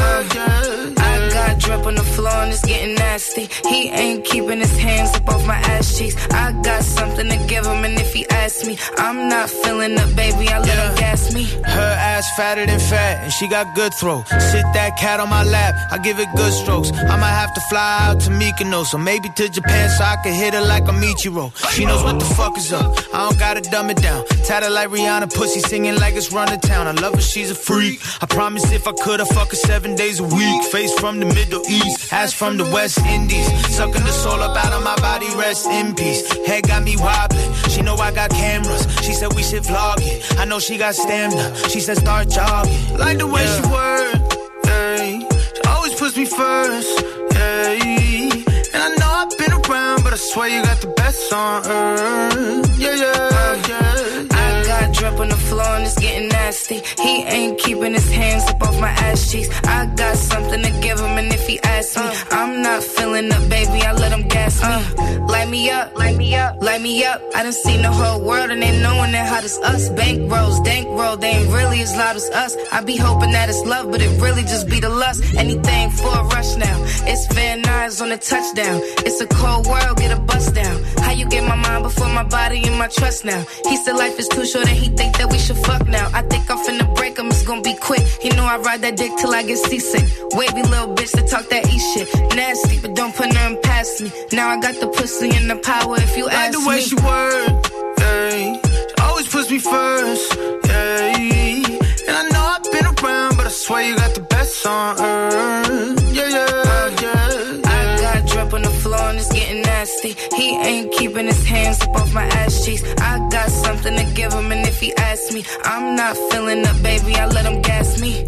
floor and it's getting nasty. He ain't keeping his hands up off my ass cheeks. I got something to give him, and if he asks me, I'm not feeling up, baby. I let him gas me. Her ass fatter than fat, and she got good throw. Sit that cat on my lap, I give it good strokes. I might have to fly out to Mykonos, or maybe to Japan so I can hit her like a Michiro. She knows what the fuck is up. I don't gotta dumb it down. Tatted like Rihanna, pussy singing like it's run to town. I love her, she's a freak. I promise if I could, I'd fuck her seven days a week. Face from the Middle East, ass from the West Indies. Sucking the soul up out of my body, rest in peace. Head got me wobbling. She know I got cameras. She said we should vlog it. I know she got stamina. She said start jogging. Like the way she work, yeah. She always puts me first, yeah. And I know I've been around, but I swear you got the best on earth, yeah, yeah, yeah. Drip on the floor and it's getting nasty. He ain't keeping his hands up off my ass cheeks. I got something to give him, and if he asks me, I'm not feeling up, baby. I let him gas me. light me up, light me up, light me up. I done seen the whole world and ain't no one that hot as us. Bank rolls, dank roll, they ain't really as loud as us. I be hoping that it's love, but it really just be the lust. Anything for a rush now. It's Van Nuys on the touchdown. It's a cold world, get a bust down. How you get my mind before my body and my trust now? He said life is too short and he think that we should fuck now. I think I'm finna break him, it's gonna be quick. He know I ride that dick till I get seasick. Wavy little bitch that talk that E shit. Nasty, but don't put nothing past me. Now I got the pussy and the power if you Like ask the way me. she work, yeah. She always puts me first, yeah. And I know I've been around, but I swear you got the best on earth, nasty. He ain't keeping his hands up off my ass cheeks. I got something to give him, and if he asks me, I'm not feeling up, baby. I let him gas me.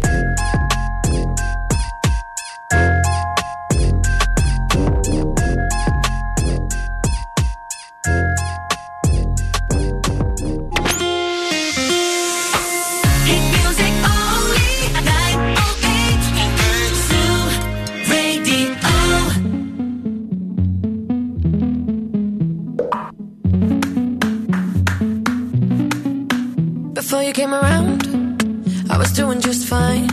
Before you came around, I was doing just fine.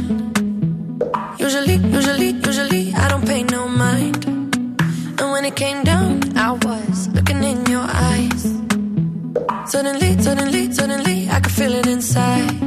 Usually, usually, usually, I don't pay no mind. And when it came down, I was looking in your eyes. Suddenly, suddenly, suddenly, I could feel it inside.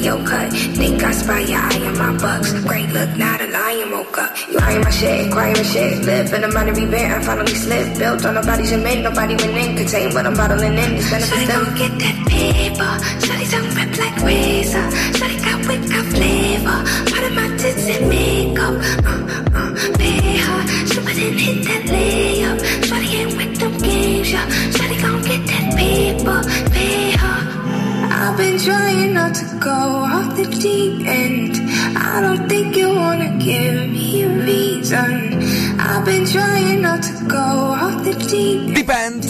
You your cut. Think I spy your eye on my bucks. Great look, not a lion woke up. You eyeing my shit, quiet my shit. Live in a minor event, I finally slipped. Built on nobody's cement, nobody went in. Contain what I'm bottling in. It's benefits them. get that paper. Shawty tongue rip like razor. Shawty got wit, got flavor. Part of my tits and makeup. Uh, uh, pay her. She wouldn't hit that layup. Shawty ain't with them games, yeah. Shawty gon' get that paper. Pay her. I've been trying not to go off the deep end. I don't think you wanna give me a reason. I've been trying not to go off the deep end. Depend.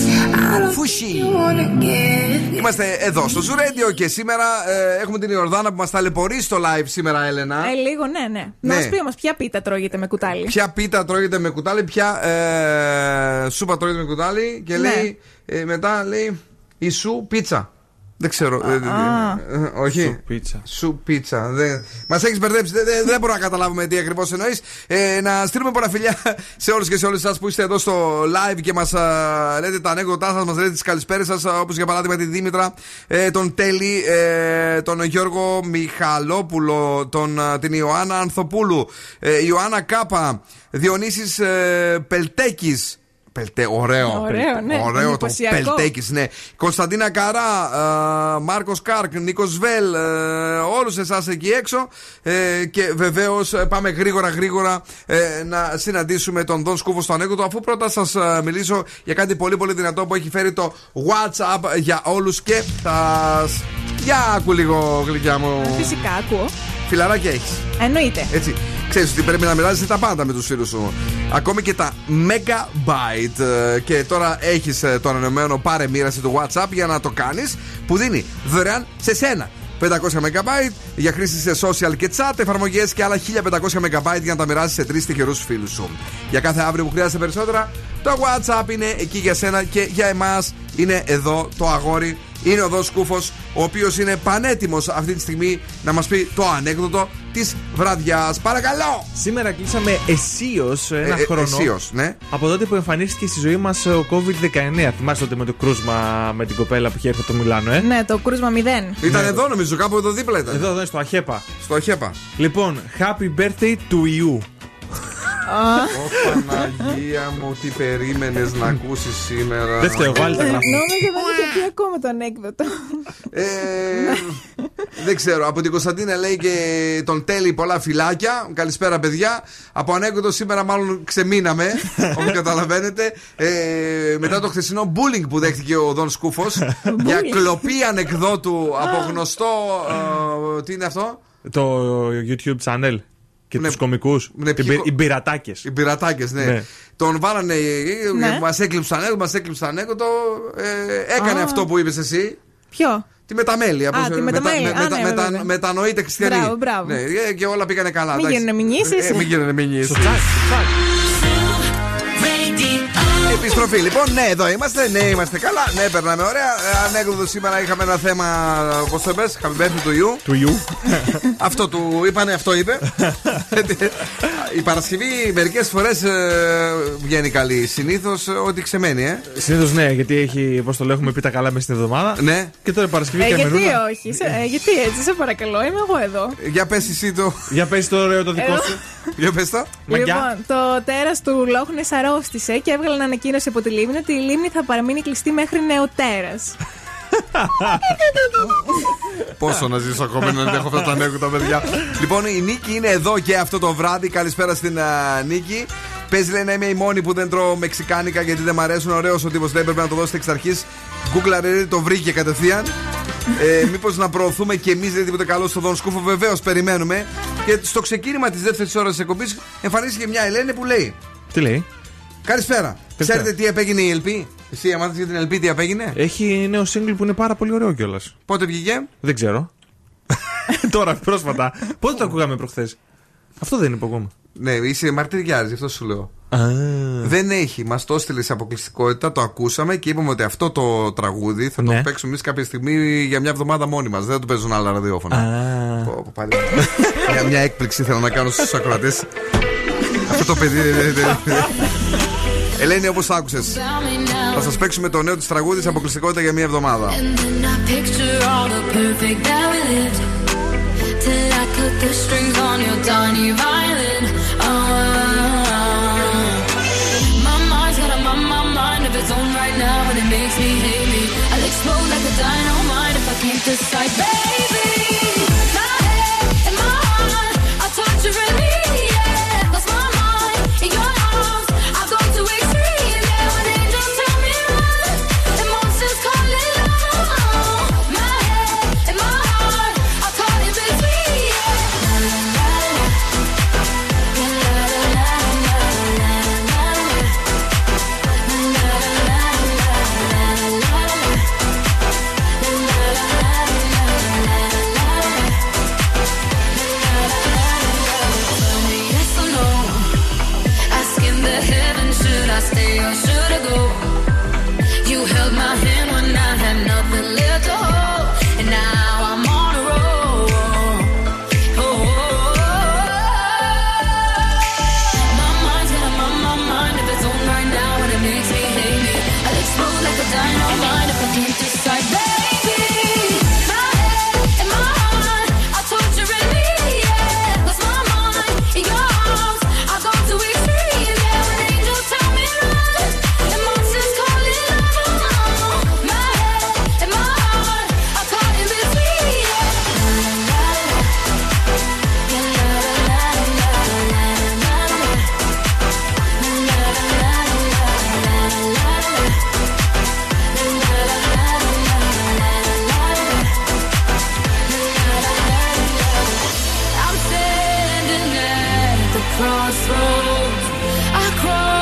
I don't Φουσί. think you wanna give. Είμαστε εδώ στο Zoo Radio και σήμερα ε, έχουμε την Ιορδάνα που μας ταλαιπωρεί στο live σήμερα, Έλενα. Ε, λίγο, ναι, ναι. Ναι. Να μας πει όμως, ποια πίτα τρώγεται με κουτάλι. Ποια πίτα τρώγεται με κουτάλι, ποια ε, σούπα τρώγεται με κουτάλι και Ναι. λέει ε, μετά λέει η σου πίτσα. Δεν ξέρω. ε, α. ε, όχι. Σου πίτσα. Σου πίτσα. Μας έχεις μπερδέψει. Δεν, δεν, δεν μπορούμε να καταλάβουμε τι ακριβώς εννοείς. Ε, να στείλουμε πολλά φιλιά σε όλους και σε όλες εσά που είστε εδώ στο live και μας λέτε τα ανέκδοτά σας, μας λέτε τις καλησπέρες σας. Όπως για παράδειγμα τη Δήμητρα, ε, τον Τέλη, ε, τον Γιώργο Μιχαλόπουλο, τον, ε, την Ιωάννα Ανθοπούλου, ε, Ιωάννα Κάπα, Διονύσης ε, Πελτέκης. Πελτε, ωραίο. Ωραίο, ναι. Ωραίο το Εντυπωσιακό. Πελτέκης, ναι. Κωνσταντίνα Καρά, Μάρκος Κάρκ, Νίκος Βέλ, όλους εσάς εκεί έξω. Ε, και βεβαίως πάμε γρήγορα γρήγορα ε, να συναντήσουμε τον Δον Σκούφο στο ανέκδοτο. Αφού πρώτα σας μιλήσω για κάτι πολύ πολύ δυνατό που έχει φέρει το What's Up για όλους και θα. Για άκου λίγο γλυκιά μου. Φυσικά, ακούω. Φιλαράκια έχεις. Εννοείται. Έτσι. Ξέρεις ότι πρέπει να μοιράζεσαι τα πάντα με τους φίλους σου. Ακόμη και τα Megabyte. Ε, Και τώρα έχεις ε, το ανανεωμένο πάρε μοίραση του WhatsApp για να το κάνεις που δίνει δωρεάν σε σένα. 500 MB για χρήση σε social και chat, εφαρμογές και άλλα 1500 MB για να τα μοιράσει σε τρεις τυχερούς φίλους σου. Για κάθε αύριο που χρειάζεται περισσότερα, το WhatsApp είναι εκεί για σένα και για εμάς είναι εδώ το αγόρι. Είναι ο Δός Κούφο, ο οποίος είναι πανέτοιμος αυτή τη στιγμή να μας πει το ανέκδοτο της βραδιάς. Παρακαλώ! Σήμερα κλείσαμε αισίως ένα Ε, ε, χρόνο. αισίως, ναι. Από τότε που εμφανίστηκε στη ζωή μας ο COVID-19. Θυμάστε τότε με το κρούσμα με την κοπέλα που είχε έρθει από το Μιλάνο, ε; Ναι, το κρούσμα 0. Ήταν εδώ νομίζω, κάπου εδώ δίπλα ήταν. Εδώ, εδώ, στο Αχέπα. Στο Αχέπα. Λοιπόν, happy birthday to you. Ω Παναγία μου, τι περίμενες να ακούσεις σήμερα. Δεν φταίω, βάλει τα γράφω. Νόμιζα δεν είχε πει ακόμα το ανέκδοτο. Ε, δεν ξέρω. Από την Κωνσταντίνα λέει και τον τέλει πολλά φυλάκια. Καλησπέρα, παιδιά. Από ανέκδοτο σήμερα, μάλλον ξεμείναμε. Όπως καταλαβαίνετε. Ε, μετά το χθεσινό bullying που δέχτηκε ο Δον Σκούφος για κλοπή ανεκδότου από γνωστό. ε, τι είναι αυτό; Το YouTube channel και Ναι. τους κομικούς Ναι, Οι ποιοι- πυ- Οι πειρατάκες Οι πειρατάκε, ναι. Ναι. Τον βάλανε. Ναι. Μας έκλειψαν ανέκδοτο, μα έκλειψαν ανέκδοτο. Ε, έκανε Α. αυτό που είπες εσύ. Ποιο; Τη μεταμέλεια. Α, πώς- τη μετα- μεταμέλεια. με- Α, μετα- ναι, μετα- βέβαια. Μετανοείται χριστιανή. Μπράβο, μπράβο. Ναι, ε, και όλα πήγανε καλά. Μην εντάξει. γίνουνε μηνύσεις. Ε, μην γίνουνε μηνύσεις. Στο chat, στο chat. Radio. Επιστροφή. Λοιπόν, ναι, εδώ είμαστε. Ναι, είμαστε καλά. Ναι, περνάμε ωραία. Ε, Ανέκδοτο σήμερα είχαμε ένα θέμα. Πώ το πε, Happy birthday του ιού. Του ιού. αυτό του είπανε, αυτό είπε. Η Παρασκευή μερικές φορές βγαίνει καλή. Συνήθως ό,τι ξεμένει, ε. Συνήθως ναι, γιατί έχει, πώς το λέω, έχουμε πει τα καλά μέσα στην εβδομάδα. Ναι. Και τώρα η Παρασκευή Ε, και γιατί αμερούδα. όχι, σε- ε, γιατί έτσι, σε παρακαλώ, είμαι εγώ εδώ. Για πες εσύ το. Για πες το ωραίο το δικό Εδώ. σου. Για πες το. Λοιπόν, το τέρας του Λόχνε αρρώστησε και έβγαλε ανακοίνωση από τη λίμνη ότι η λίμνη θα παραμείνει κλειστή μέχρι νεοτέρας. Πόσο να ζήσω ακόμα να έχω αυτά τα ανέκδοτα, παιδιά. λοιπόν, η Νίκη είναι εδώ και αυτό το βράδυ. Καλησπέρα στην α, Νίκη. Παίζει λέει να είμαι η μόνη που δεν τρώω μεξικάνικα γιατί δεν μ' αρέσουν. Ωραίος ο τύπος λέει πρέπει να το δώσετε εξ αρχής. Google το βρήκε κατευθείαν. Ε, Μήπως να προωθούμε και εμείς δεν τίποτε καλό στον Δον Σκούφο. Βεβαίως περιμένουμε. Και στο ξεκίνημα της δεύτερης ώρας της εκπομπής εμφανίστηκε μια Ελένη που λέει Τι λέει; Καλησπέρα. Ξέρετε τι επέγινε η LP. Εσύ αμάθες για την LP τι επέγινε. Έχει νέο single που είναι πάρα πολύ ωραίο κιόλας. Πότε βγήκε; Δεν ξέρω. Τώρα, πρόσφατα. Πότε το ακούγαμε προχθές; Αυτό δεν είπε ακόμα. Ναι, είσαι μαρτυριάρη, γι' αυτό σου λέω. Δεν έχει. Μας το έστειλε σε αποκλειστικότητα, το ακούσαμε και είπαμε ότι αυτό το τραγούδι θα το Ναι. παίξουμε εμείς κάποια στιγμή για μια εβδομάδα μόνοι μας. Δεν θα το παίζουν άλλα ραδιόφωνα. Πω, πω, πάλι. μια, μια έκπληξη θέλω να κάνω στους ακροατές. αυτό το παιδί. Ελένη, όπως άκουσες, θα σας παίξουμε το νέο της τραγούδι σε αποκλειστικότητα για μια εβδομάδα. crossroads. I cross.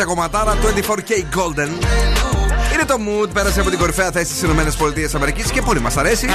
Τέτοια κομματάρα 24K Golden. Είναι το mood, πέρασε από την κορυφαία θέση στις ΗΠΑ και πολύ μας αρέσει.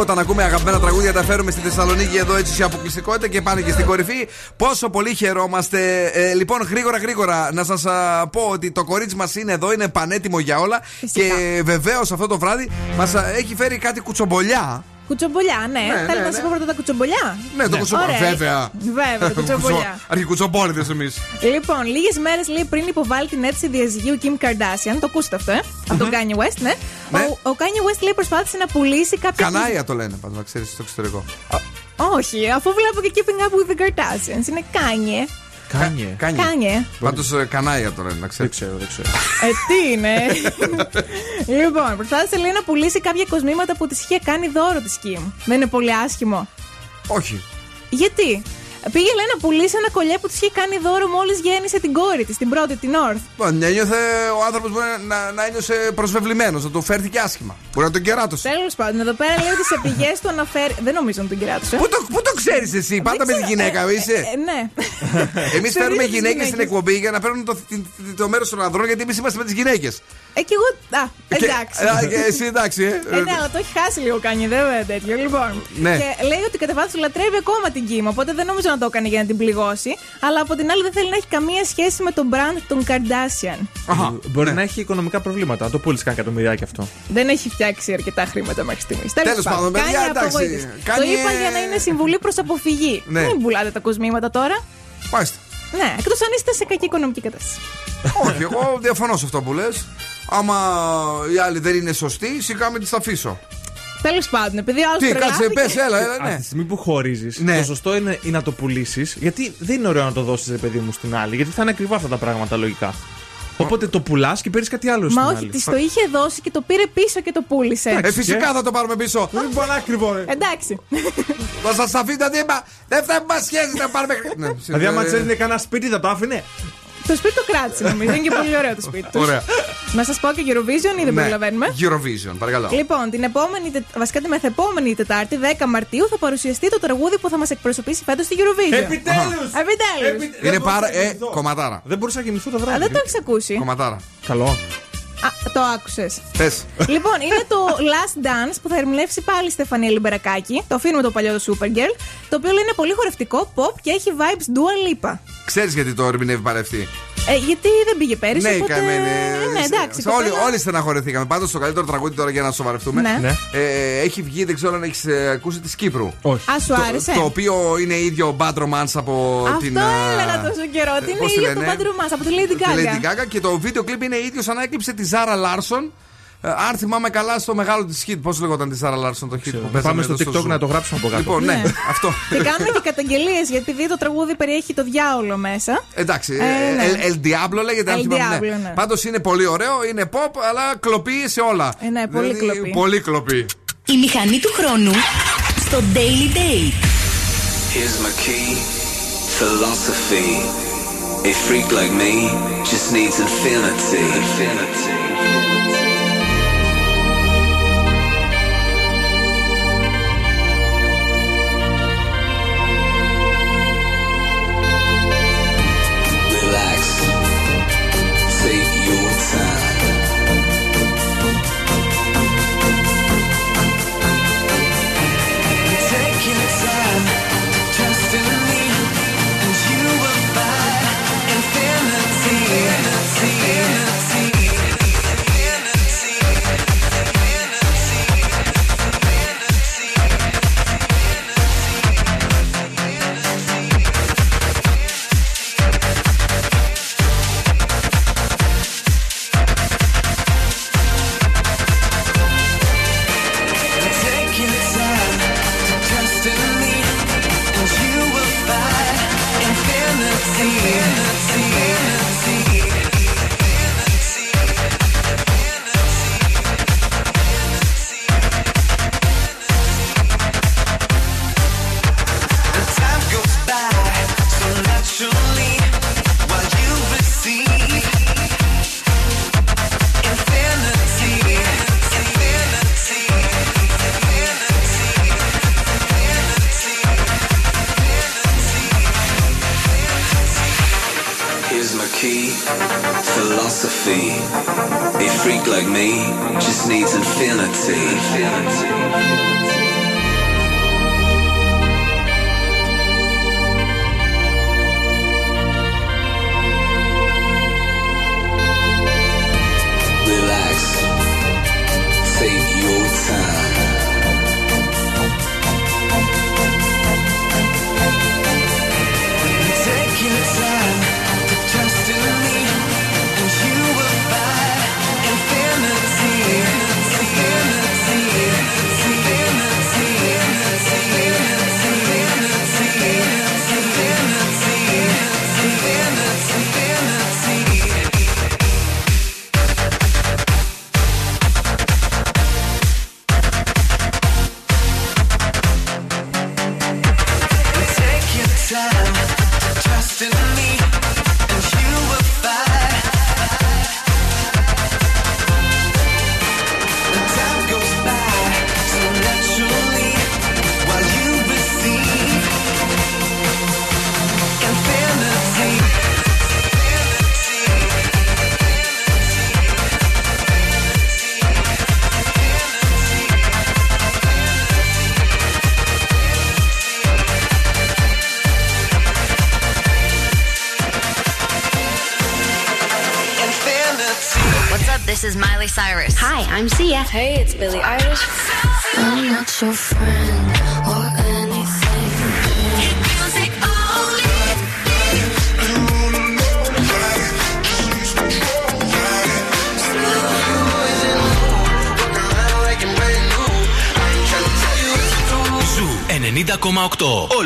Όταν ακούμε αγαπημένα τραγούδια, τα φέρουμε στη Θεσσαλονίκη εδώ έτσι σε αποκλειστικότητα και πάνε και στην κορυφή. Πόσο πολύ χαιρόμαστε. Ε, λοιπόν, γρήγορα, γρήγορα να σας πω ότι το κορίτσι μας είναι εδώ, είναι πανέτοιμο για όλα. Και βεβαίως αυτό το βράδυ μας έχει φέρει κάτι κουτσομπολιά. Κουτσομπολιά, ναι. Ναι, Θέλετε ναι, να ναι. σα πω πρώτα τα κουτσομπολιά; Ναι, το κουτσομπολιά. Ωραία. Βέβαια. Βέβαια, το κουτσομπολιά. Αρχικουτσομπόληδες εμείς. Λοιπόν, λίγες μέρες λέει πριν υποβάλει την αίτηση διαζυγίου Kim Kardashian. Το ακούσατε αυτό, ε; Από τον Kanye West, ναι. Ο, ο Kanye West λέει προσπάθησε να πουλήσει κάποια. Κανάια το λένε, πάντως να ξέρεις στο εξωτερικό. Όχι, αφού βλέπω και Keeping Up with the Kardashians. Είναι Kanye. Kanye. Kanye. Πάντως κανάια το λένε, να ξέρεις. Δεν ξέρω, δεν ξέρω. Ε, τι είναι; λοιπόν, προσπάθησε λέει να πουλήσει κάποια κοσμήματα που της είχε κάνει δώρο της Kim. Δεν είναι πολύ άσχημο; Όχι. Γιατί; Πήγε λέει να πουλήσει ένα κολλιέ που της είχε κάνει δώρο μόλις γέννησε την κόρη της, την πρώτη, την North. Λοιπόν, νιώθε ο άνθρωπος μπορεί να, να ένιωσε προσβεβλημένος, να του φέρθηκε άσχημα. Μπορεί να τον κεράτωσε. Τέλος πάντων, εδώ πέρα λέει ότι σε πηγές του αναφέρει. Δεν νομίζω να τον κυράτωσε. Πού το, πού το ξέρεις εσύ, πάντα με τη γυναίκα είσαι. Ε, ναι. Εμείς Σε φέρνουμε δίνω τις γυναίκες στην γυναίκες. εκπομπή για να παίρνουν το, το, το μέρος των ανδρών γιατί εμείς είμαστε με τις γυναίκες. Ε, κι εγώ. Α, εντάξει. Εσύ εντάξει, ε. Ε, ναι, αλλά το έχει χάσει λίγο κάνει, δεν είναι τέτοιο. Λοιπόν. Ναι. Και λέει ότι κατά βάθος λατρεύει ακόμα την Kim. Οπότε δεν νομίζω να το έκανε για να την πληγώσει. Αλλά από την άλλη δεν θέλει να έχει καμία σχέση με τον brand των Kardashian. Μπορεί να έχει οικονομικά προβλήματα. Να το πούλησε κανένα εκατομμυριάκι αυτό. Δεν έχει φτιάξει αρκετά χρήματα μέχρι στιγμής. Τέλος πάντων, παιδιά, εντάξει, Το κάνει, είπα ε, για να είναι συμβουλή προς αποφυγή. Ναι. Μην πουλάτε τα κοσμήματα τώρα. Μάλιστα. Ναι, εκτός αν είστε σε κακή οικονομική κατάσταση. Όχι, εγώ διαφωνώ σε αυτό που λες. Άμα οι άλλοι δεν είναι σωστοί, σιγά με τι τα αφήσω. Τέλος πάντων, επειδή ο άλλος Τι, κάτσε, πες, έλα, έλα, Από ναι. τη στιγμή που χωρίζεις, Ναι. το σωστό είναι ή να το πουλήσεις. Γιατί δεν είναι ωραίο να το δώσεις, ρε παιδί μου, στην άλλη. Γιατί θα είναι ακριβά αυτά τα πράγματα λογικά. Οπότε το πουλάς και παίρνεις κάτι άλλο στην Μα όχι, άλλη. της το είχε δώσει και το πήρε πίσω και το πούλησε. Ε, φυσικά θα το πάρουμε πίσω. Δεν μπορεί να ακριβό, ρε. Εντάξει. Θα σας αφήσω δεν είπα. Δεν φτάνει που μα σχέση να πάρουμε. Ναι, Δηλαδή, άμα ε, ξέρει κανένα σπίτι, θα το άφηνε. Το σπίτι το κράτησε νομίζω. Είναι και πολύ ωραίο το σπίτι τους. Ωραία. Να σας πω και Eurovision ή δεν Ναι. προλαβαίνουμε; Eurovision, παρακαλώ. Λοιπόν, την επόμενη, τε- βασικά τη μεθεπόμενη Τετάρτη, 10 Μαρτίου, θα παρουσιαστεί το τραγούδι που θα μας εκπροσωπήσει φέτος στη Eurovision. Επιτέλους! Επιτέλους! Είναι πάρα. Ε, κομματάρα. Δεν μπορούσα να κοιμηθώ το Α, βράδυ. δεν το έχεις ακούσει. Κομματάρα. Καλό. Α, το άκουσες. Θες. λοιπόν, είναι το Last Dance που θα ερμηνεύσει πάλι η Στεφανία Λιμπερακάκη. Το αφήνουμε το παλιό το Supergirl. Το οποίο λέει είναι πολύ χορευτικό, pop και έχει vibes Dua Lipa. Ξέρεις γιατί το ερμηνεύει πάλι αυτή. Ε, γιατί δεν πήγε πέρυσι. Ναι, οπότε... καημένη. Ναι, εντάξει. η Όλοι, κοπέλα- όλοι στεναχωρηθήκαμε. Πάντως το καλύτερο τραγούδι τώρα για να σοβαρευτούμε. Ναι. Ναι. Ε, έχει βγει, δεν ξέρω αν έχεις ακούσει της Κύπρου. Όχι. Α, σου άρεσε; Το, το οποίο είναι ίδιο Bad Romance από Αυτό την. ε, έλεγα τόσο καιρό. Ότι είναι πώς τη ίδιο το λένε; πάντρο μα από τη Lady Τη Gaga. Lady Gaga και το βίντεο κλιπ είναι ίδιο σαν να έκλεψε τη Zara Larsson. Ε, Αν θυμάμαι καλά στο μεγάλο της hit. Πώς λεγόταν τη Zara Larsson το hit που παίζαμε Πάμε στο εδώ TikTok Zoo. να το γράψουμε από κάτω. Λοιπόν, ναι, Ναι. αυτό. Και κάνουμε και καταγγελίες γιατί επειδή το τραγούδι περιέχει το διάολο μέσα. Εντάξει, Ε, ναι. El, El Diablo λέγεται. αν El θυμάμαι, Diablo, ναι. Πάντως είναι πολύ ωραίο, είναι pop, αλλά κλοπεί σε όλα. Ε, ναι, πολύ Δηλαδή, κλοπή. Πολύ κλοπή. Η μηχανή του χρόνου στο Daily Date. Here's my key, philosophy. A freak like me just needs infinity. Infinity.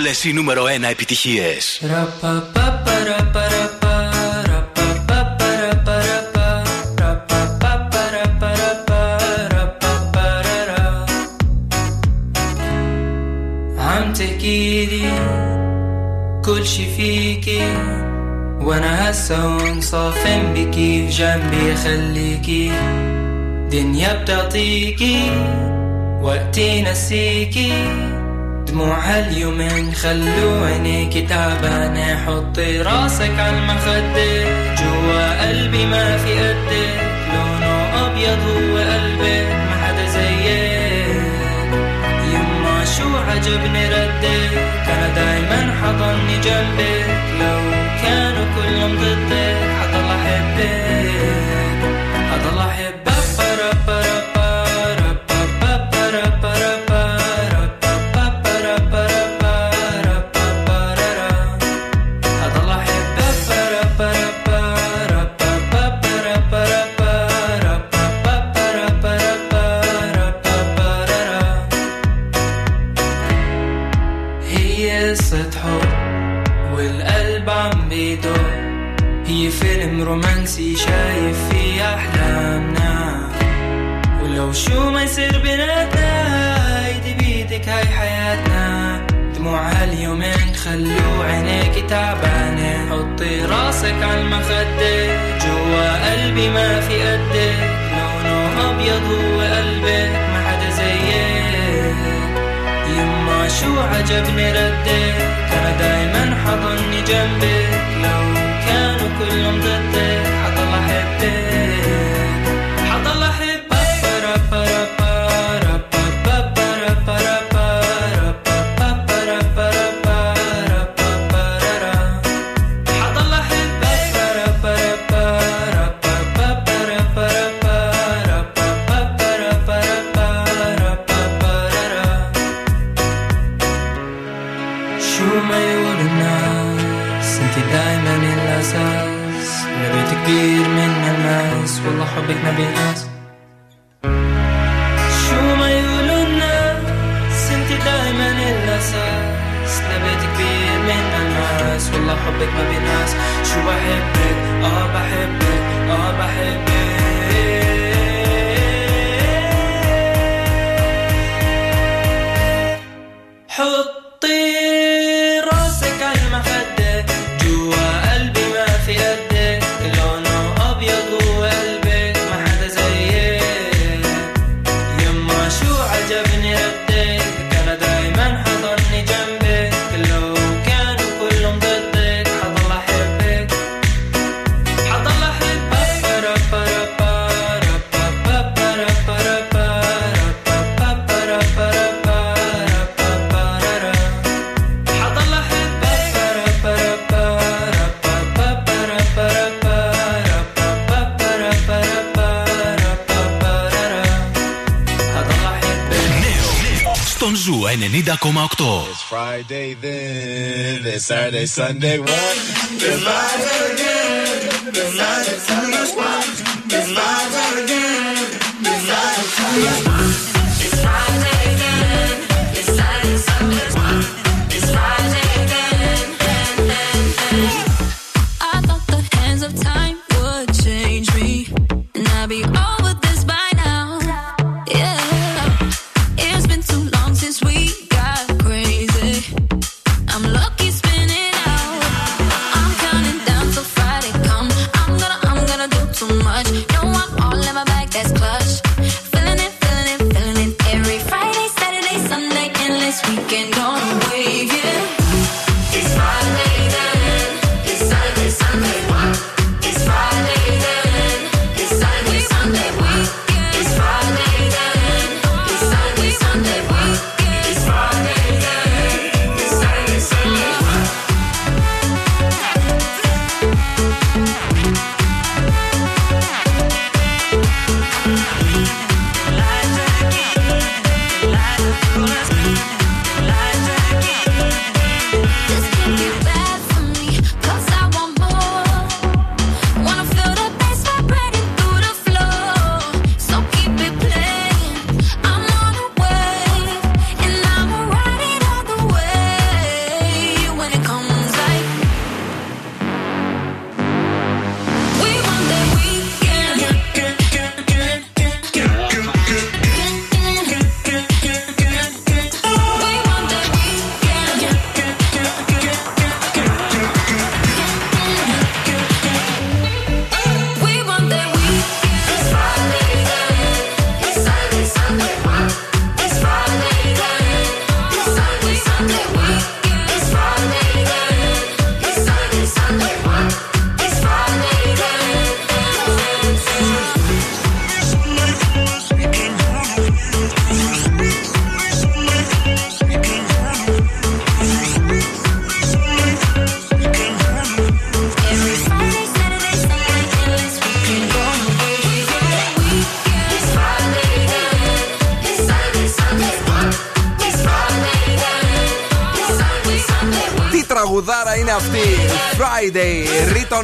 όλες οι νούμερο 1 επιτυχίες. عم تحكي لي كل شي فيكي وانا هسه منصافن بكي جنبي خليكي دنيا بتعطيكي وقتي نسيكي مو اليومين خلوني تعبانة حطي راسك على المخدة. جوا قلبي ما في قدك لونه أبيض هو قلبك ما حدا زيك. يما شو عجبني ردك أنا دايما حضني جنبك. لو Sunday, Sunday.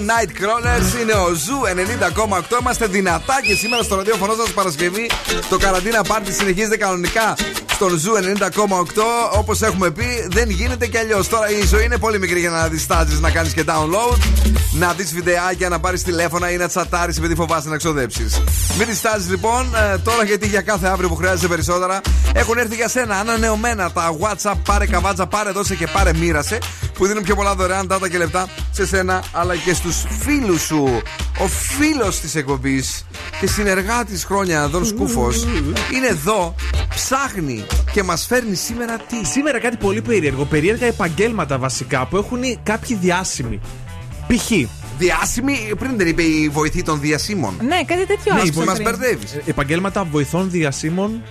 Riton Nightcrawlers είναι ο Zoo 90,8. Είμαστε δυνατά και σήμερα στο ραδιόφωνο σας Παρασκευή. Το καραντίνα πάρτι συνεχίζεται κανονικά στον Zoo 90,8. Όπως έχουμε πει, δεν γίνεται κι αλλιώς. Τώρα η ζωή είναι πολύ μικρή για να διστάζεις να κάνεις και download, να δεις βιντεάκια, να πάρεις τηλέφωνα ή να τσατάρεις επειδή φοβάσαι να ξοδέψεις. Μην διστάζεις λοιπόν ε, τώρα γιατί για κάθε αύριο που χρειάζεται περισσότερα έχουν έρθει για σένα ανανεωμένα τα What's Up. Πάρε καβάτζα, πάρε δώσε και πάρε μοίρασε που δίνουν πιο πολλά δωρεάν data και λεπτά σε σένα αλλά και στους φίλους σου. Ο φίλος της εκπομπής και συνεργάτης χρόνια, Δον Σκούφος, είναι εδώ, ψάχνει και μας φέρνει σήμερα τι; Σήμερα κάτι πολύ περίεργο. Περίεργα επαγγέλματα βασικά που έχουν κάποιοι διάσημοι. Π.χ. Διάσημη, πριν δεν είπε η βοηθή των διασύμων. Ναι, κάτι τέτοιο Ναι, άκουσα μας πριν. μπερδεύεις. Ε, επαγγέλματα βοηθών διασύμων.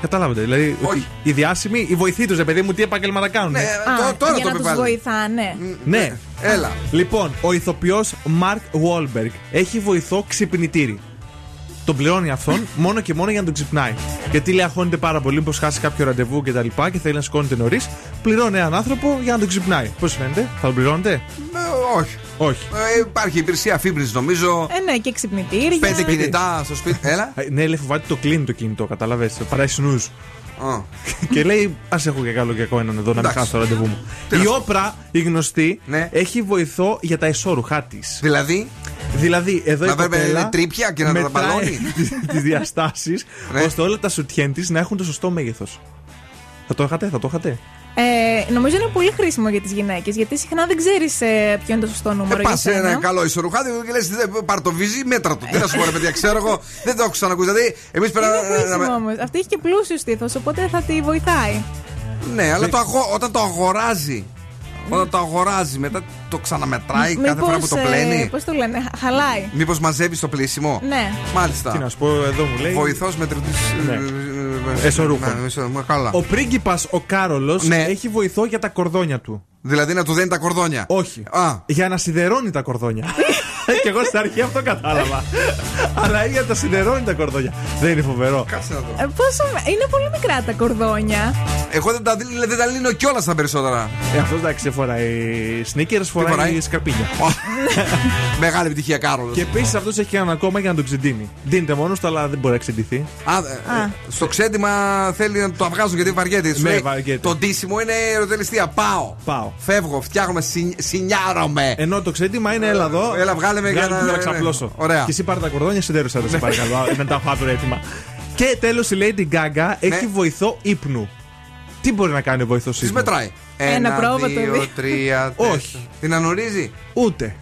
Καταλάβατε. Δηλαδή, ότι οι διάσημοι, οι βοηθοί τους, παιδί μου, τι επαγγέλματα κάνουν. Ναι, Α, για να τους βοηθάνε. Ναι. Έλα. Λοιπόν, ο ηθοποιός Mark Wahlberg έχει βοηθό ξυπνητήρι. Τον πληρώνει αυτόν μόνο και μόνο για να τον ξυπνάει. Γιατί λέει αγχώνεται πάρα πολύ, πω χάσει κάποιο ραντεβού και τα λοιπά και θέλει να σηκώνεται νωρίς. Πληρώνει έναν άνθρωπο για να τον ξυπνάει. Πώς φαίνεται, θα τον πληρώνετε; Ε, όχι. Όχι. Ε, υπάρχει υπηρεσία φίμπρι, νομίζω. Ε, ναι, και ξυπνητήρια. Πέντε κινητά στο σπίτι. Έλα. Ε, Ναι, λέει φοβάται το κλείνει το κινητό, καταλαβες. Παράει snooze. Α. και λέει, ας έχω και καλό και κακό έναν εδώ να μην Εντάξει. χάσω το ραντεβού μου. Η Όπρα, η γνωστή, έχει βοηθό για τα εσώρουχά τη. Δηλαδή; Δηλαδή, εδώ Να η βέβαια κοπέλα είναι τρύπια και να τα μετράει μπαλώνει. τις διαστάσεις Ναι. ώστε όλα τα σουτιέν της να έχουν το σωστό μέγεθος. Θα το είχατε, θα το είχατε; Ε, νομίζω είναι πολύ χρήσιμο για τις γυναίκες γιατί συχνά δεν ξέρεις ποιο είναι το σωστό νούμερο. Ε, για πας σε σένα. ένα καλό ισορουχάδι και λες: Πάρ το βίζι, μέτρα του. Τι να σου πω, ρε παιδιά, ξέρω εγώ. Δεν το έχω ξανακούσει. Δηλαδή, εμείς Είναι πέρα. χρήσιμο όμως. Αυτή έχει και πλούσιος στήθος, οπότε θα τη βοηθάει. Ναι, αλλά το αγο- όταν το αγοράζει. Όταν το αγοράζει, μετά το ξαναμετράει κάθε φορά που το πλένει. Πώς το λένε, χαλάει. Μήπως μαζεύεις το πλήσιμο. Ναι. Μάλιστα. Τι να σου πω, εδώ μου λέει. Βοηθός μετρητή. Ναι. Εσωρούχων. Ναι, καλά. Ο πρίγκιπας ο Κάρολος Ναι. έχει βοηθό για τα κορδόνια του. Δηλαδή να του δένει τα κορδόνια. Όχι. Α. Για να σιδερώνει τα κορδόνια. και εγώ στην αρχή αυτό κατάλαβα. Αλλά για να τα σιδερώνει τα κορδόνια. Δεν είναι φοβερό. Κάτσε να δω. Ε, πόσο... Είναι πολύ μικρά τα κορδόνια. Εγώ δεν τα, δι- δεν τα λύνω κιόλας τα περισσότερα. Ε, αυτός εντάξει δεν φοράει sneakers, φοράει, φοράει; σκαρπίνια. Μεγάλη επιτυχία, Κάρολος. Και επίσης αυτός έχει ένα ακόμα για να τον ξεντίνει. Δίνεται μόνος του, αλλά δεν μπορεί να ξεντηθεί. Α, ε, ε, στο ξέντημα θέλει να το βγάζουν γιατί βαριέται. Σου Ναι, λέει, βαριέται. Το ντύσιμο είναι ερωτελιστία. Πάω. Πάω. Φεύγω, φτιάχνουμε, συν, συνιάρομαι. Ενώ το ξέντημα είναι έλα εδώ. Έλα, βγάλε με για βγάλε να- με να ναι, ξαπλώσω. ωραία. Και εσύ πάρε τα κορδόνια, συντέρουσα σε παρακαλώ. να τα έχω αύριο έτοιμα. Και τέλος η Lady Gaga έχει βοηθό ύπνου. Τι μπορεί να κάνει ο βοηθός ύπνου. Τι μετράει. Ένα πρόβατο, δύο, δύο. τρία, Όχι. τέσσερα. Την ανορίζει. Ούτε.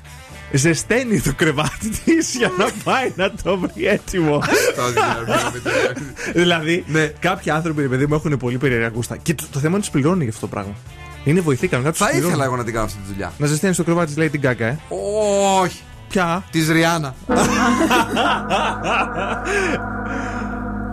Ζεσταίνει το κρεβάτι της για να πάει να το βρει έτοιμο. δηλαδή, κάποιοι άνθρωποι, ρε παιδί μου, έχουν πολύ περίεργα γούστα. Και το, το θέμα είναι τους πληρώνει για αυτό το πράγμα. Είναι βοηθή κανονικά τους Θα πληρώνει. ήθελα εγώ να την κάνω αυτή τη δουλειά. Να ζεσταίνει το κρεβάτι της Lady Gaga, ε. Όχι. Ποια; Της Ριάννα.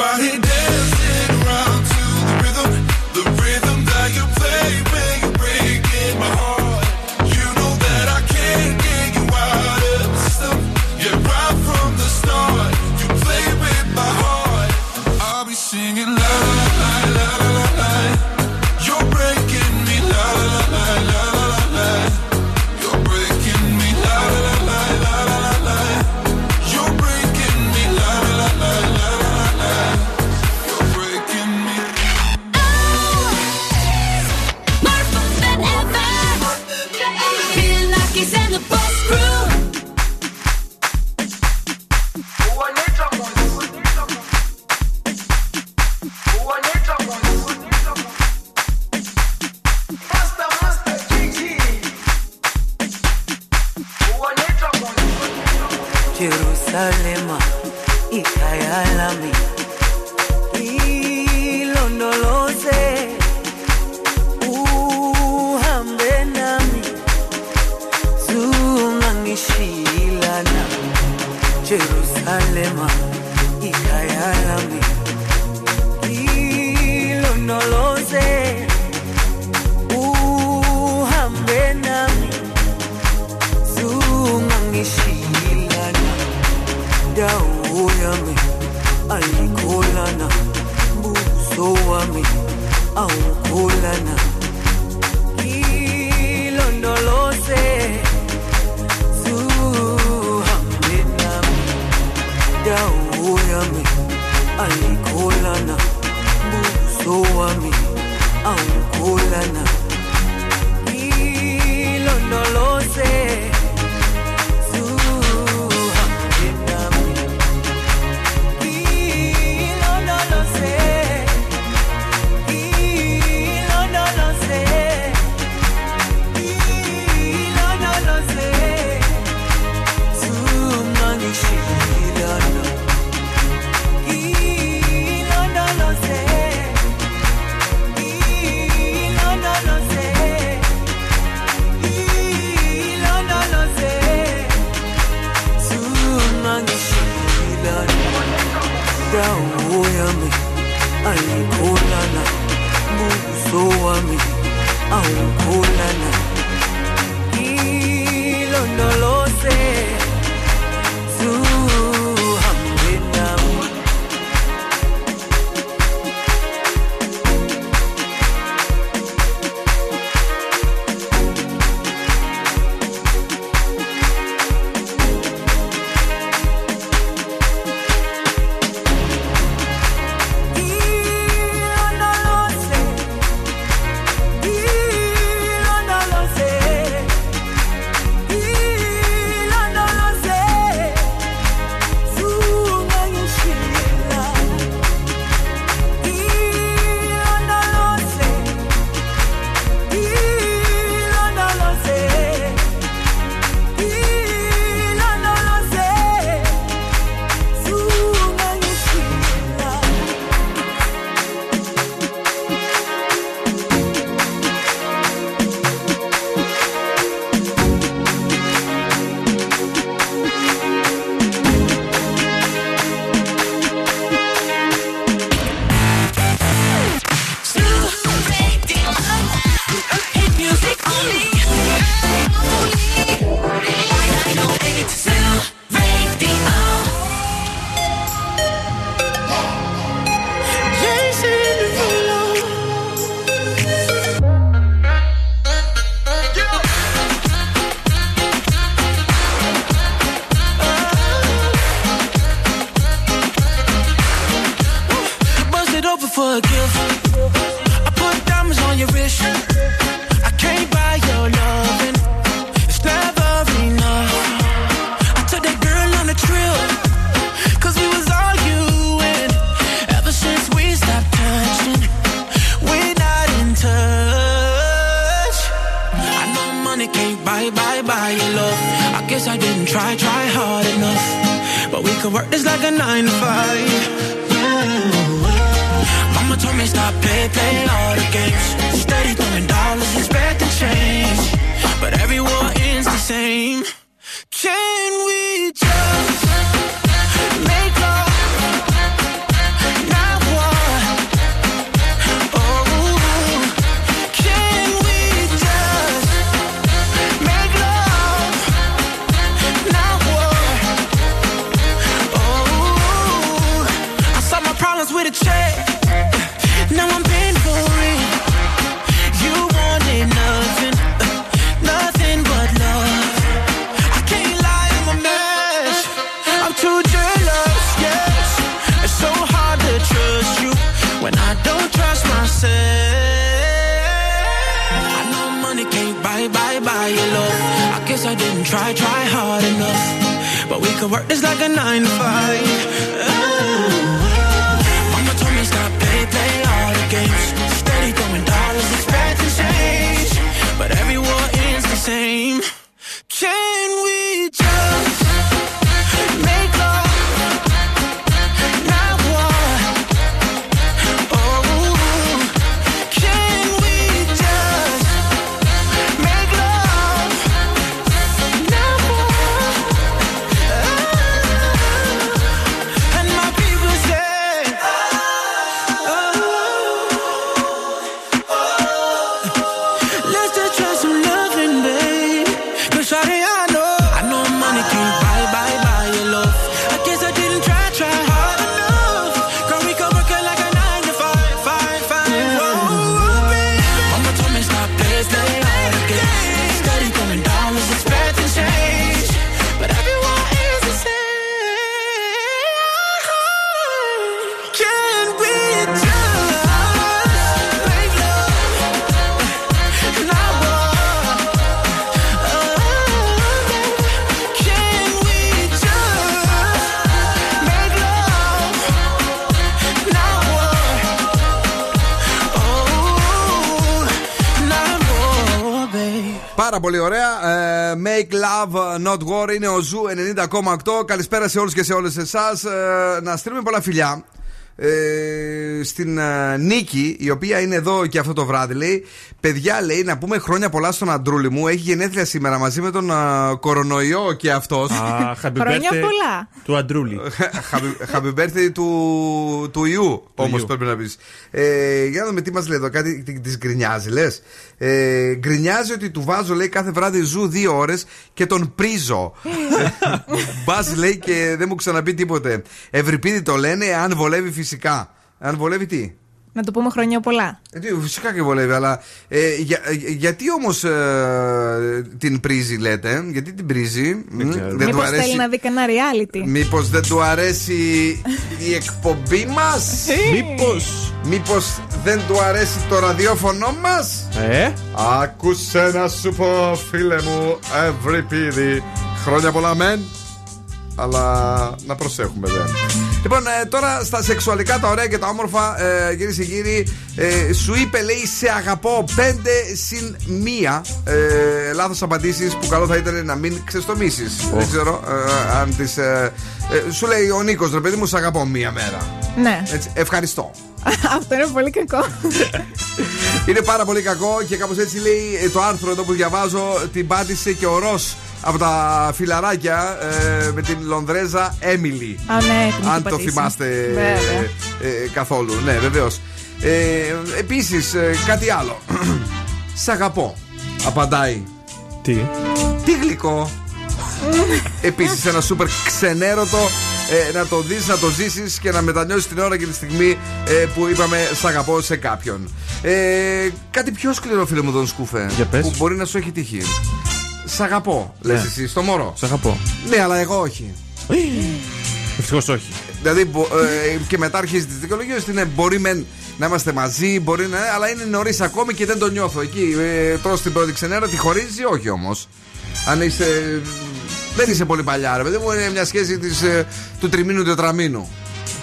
Right here Πάρα πολύ ωραία. Ε, make love, not war. Είναι ο Zoo 90,8. Καλησπέρα σε όλους και σε όλες εσάς. Ε, να στείλουμε πολλά φιλιά ε, στην ε, Νίκη, η οποία είναι εδώ και αυτό το βράδυ, λέει: Παιδιά, λέει, να πούμε χρόνια πολλά στον Αντρούλη μου. Έχει γενέθλια σήμερα μαζί με τον ε, κορονοϊό και αυτός. Α, happy Χρόνια birthday πολλά. Του Αντρούλη. Happy birthday του, του ιού, όμως ιού. πρέπει να πεις. Ε, για να δούμε τι μας λέει εδώ, κάτι τη γκρινιάζει, λες. Ε, γκρινιάζει ότι του βάζω, λέει, κάθε βράδυ ζου δύο ώρες και τον πρίζω. Μπας, λέει, και δεν μου ξαναπεί τίποτε. Ευρυπίδη το λένε, αν βολεύει φυσικά. Αν βολεύει τι; Να το πούμε χρόνια πολλά. Ε, τι, φυσικά και βολεύει, αλλά ε, για, ε, γιατί όμως την πρίζει, λέτε, γιατί την πρίζει, μ, δεν του Μήπως θέλει αρέσει. να δει κανένα reality. Μήπως δεν του αρέσει η εκπομπή μας, Μήπως. Μήπως δεν του αρέσει το ραδιόφωνο μας; Ε, Άκουσε να σου πω, φίλε μου, Ευρυπίδη. Χρόνια πολλά, μεν. Αλλά να προσέχουμε, δε. Λοιπόν, ε, τώρα στα σεξουαλικά τα ωραία και τα όμορφα, ε, κυρίες και κύριοι, ε, σου είπε, λέει, σε αγαπώ 5 συν 1. Ε, Λάθος απαντήσεις που καλό θα ήταν να μην ξεστομίσεις. Δεν ξέρω ε, αν τις. σου λέει ο Νίκος, ρε παιδί μου, σε αγαπώ μία μέρα. Ναι. Έτσι, ευχαριστώ. Αυτό είναι πολύ κακό. Είναι πάρα πολύ κακό και κάπως έτσι λέει ε, το άρθρο εδώ που διαβάζω. Την πάτησε και ο Ρος από τα φιλαράκια ε, με την Λονδρέζα Έμιλι. Α, ναι, την Αν έχει το πατήσει. θυμάστε Βέβαια. ε, καθόλου. Ναι, βεβαίως. Ε, Επίσης, κάτι άλλο. Σ' αγαπώ. Απαντάει. τι; Τι γλυκό. Επίσης, ένα σούπερ ξενέρωτο ε, να το δεις, να το ζήσεις και να μετανιώσεις την ώρα και τη στιγμή ε, που είπαμε Σ' αγαπώ σε κάποιον. Ε, κάτι πιο σκληρό, φίλε μου, τον Σκούφε. Για πες. Που μπορεί να σου έχει τύχει. Σ' αγαπώ, λες Ναι. εσύ, στο μωρό. Σ' αγαπώ. Ναι, αλλά εγώ όχι. Ευτυχώς όχι. Δηλαδή, μπο- ε, και μετά αρχίζει τις δικαιολογίες ότι είναι μπορεί μεν να είμαστε μαζί, μπορεί να. αλλά είναι νωρίς ακόμη και δεν το νιώθω. Εκεί ε, τρως την πρώτη ξενέρα, τη χωρίζει ή όχι όμως. Αν είσαι. Δεν είσαι πολύ παλιά, ρε παιδί μου, είναι μια σχέση της, ε, του τριμήνου τετραμήνου.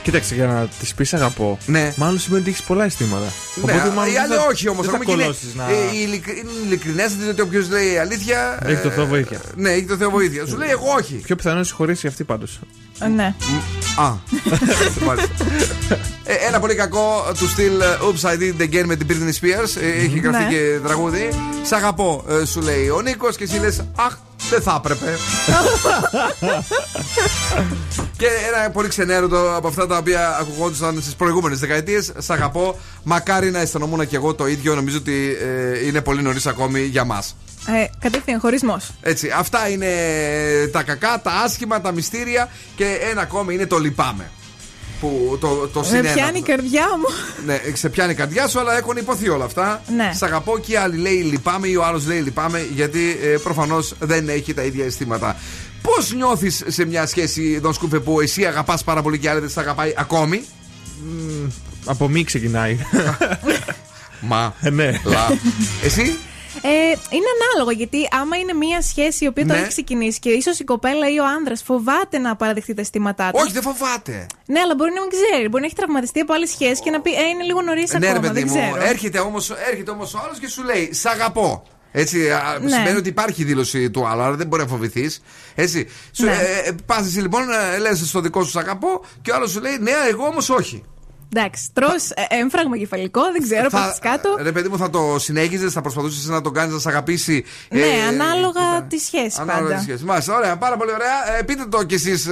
Κοίταξε, για να τη πεις αγαπώ. Ναι. Μάλλον σημαίνει ότι έχεις πολλά αισθήματα. Ναι, μάλλον οι δεν άλλοι θα- όχι όμως. Δεν θα κολώσεις να. Ε, η ειλικ- είναι ειλικρινέστατη ότι όποιος λέει αλήθεια. Έχει το ε, Θεό βοήθεια. Ναι, έχει το Θεό βοήθεια. Σου λέει εγώ όχι. Πιο πιθανό να συγχωρήσει αυτή πάντως. Ε, Ναι. Α. Μάλιστα. Ε, ένα πολύ κακό του στυλ ε, Oops, I did it again με την Britney Spears. Ε, Έχει γραφτεί Ναι. και τραγούδι. Σ' αγαπώ, ε, σου λέει ο Νίκος και εσύ λες Αχ, δεν θα έπρεπε. και ένα πολύ ξενέρωτο από αυτά τα οποία ακουγόντουσαν στις προηγούμενες δεκαετίες. Σ' αγαπώ. Μακάρι να αισθανόμουν και εγώ το ίδιο. Νομίζω ότι ε, είναι πολύ νωρίς ακόμη για μας. Ε, κατευθείαν χωρισμό. Έτσι, αυτά είναι τα κακά, τα άσχημα, τα μυστήρια και ένα ακόμη είναι το λυπάμαι. Που το, το Με συνένω. πιάνει η καρδιά μου. Ναι, σε πιάνει η καρδιά σου, αλλά έχουν υποθεί όλα αυτά. Ναι. Σ' αγαπώ και οι άλλοι λέει λυπάμαι ή ο άλλος λέει λυπάμαι, γιατί ε, προφανώς δεν έχει τα ίδια αισθήματα. Πώς νιώθεις σε μια σχέση, Δον Σκούφε, που εσύ αγαπάς πάρα πολύ και η άλλη δεν σε αγαπάει ακόμη; Από μη ξεκινάει. Μα. ναι. Λα. Εσύ; Ε, είναι ανάλογο γιατί άμα είναι μια σχέση η οποία το Ναι. έχει ξεκινήσει και ίσως η κοπέλα ή ο άνδρας φοβάται να παραδεχτεί τα αισθήματά του. Όχι, δεν φοβάται. Ναι, αλλά μπορεί να μην ξέρει. Μπορεί να έχει τραυματιστεί από άλλη σχέση και να πει Ε, είναι λίγο νωρίς Ναι, ρε ακόμα. παιδί Δεν μου, ξέρω. έρχεται όμως έρχεται όμως ο άλλος και σου λέει Σ' αγαπώ. Έτσι, α, Ναι. σημαίνει ότι υπάρχει δήλωση του άλλου, άρα δεν μπορεί να φοβηθείς. Έτσι. Σου, Ναι. ε, ε, πας εσύ λοιπόν, ε, λες στο δικό σου «Σ' αγαπώ και ο άλλος σου λέει Ναι, εγώ όμως όχι. Εντάξει, τρώ έμφραγμα κεφαλικό, δεν ξέρω, Θα- πέφτεις κάτω. Ρε παιδί μου, θα το συνέχιζες, θα προσπαθούσες να τον κάνεις να σε αγαπήσει. ναι, ε, ανάλογα τη σχέση Ανάλογα πάντα. τη σχέση. Μάλιστα, ωραία, πάρα πολύ ωραία. Ε, πείτε το κι εσείς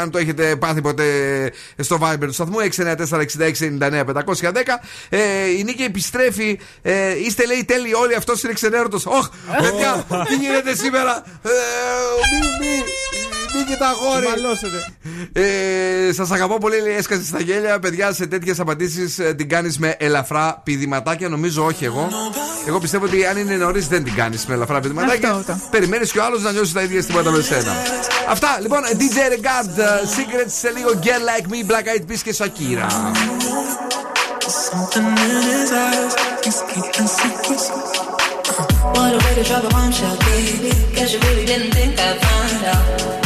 αν το έχετε πάθει ποτέ στο Viber του σταθμού 694-6699-510. Ε, η Νίκη επιστρέφει. Ε, είστε λέει τέλειοι όλοι, αυτός είναι ξενέρωτος. Όχ, παιδιά, τι γίνεται σήμερα; Ε, μη, μη, Νίκη τα αγόρι. Ε, Σας αγαπώ πολύ, λέει, έσκασε στα γέλια. Παιδιά, σε τέτοιες απαντήσεις την κάνεις με ελαφρά πηδηματάκια. Νομίζω όχι εγώ. Εγώ πιστεύω ότι αν είναι νωρίς δεν την κάνεις με ελαφρά πηδηματάκια. Περιμένεις και ο άλλος να νιώσει τα ίδια αισθήματα με σένα. Αυτά λοιπόν, DJ Regard, uh, Secrets σε λίγο Get Like Me, Black Eyed Peas και Shakira. Something in his eyes, he's keeping secrets. What a way to drop a bombshell, baby; Guess you really didn't think I'd find out.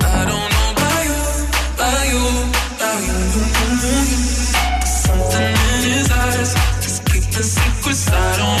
pasaron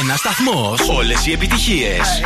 Ένας σταθμός. Όλες οι επιτυχίες.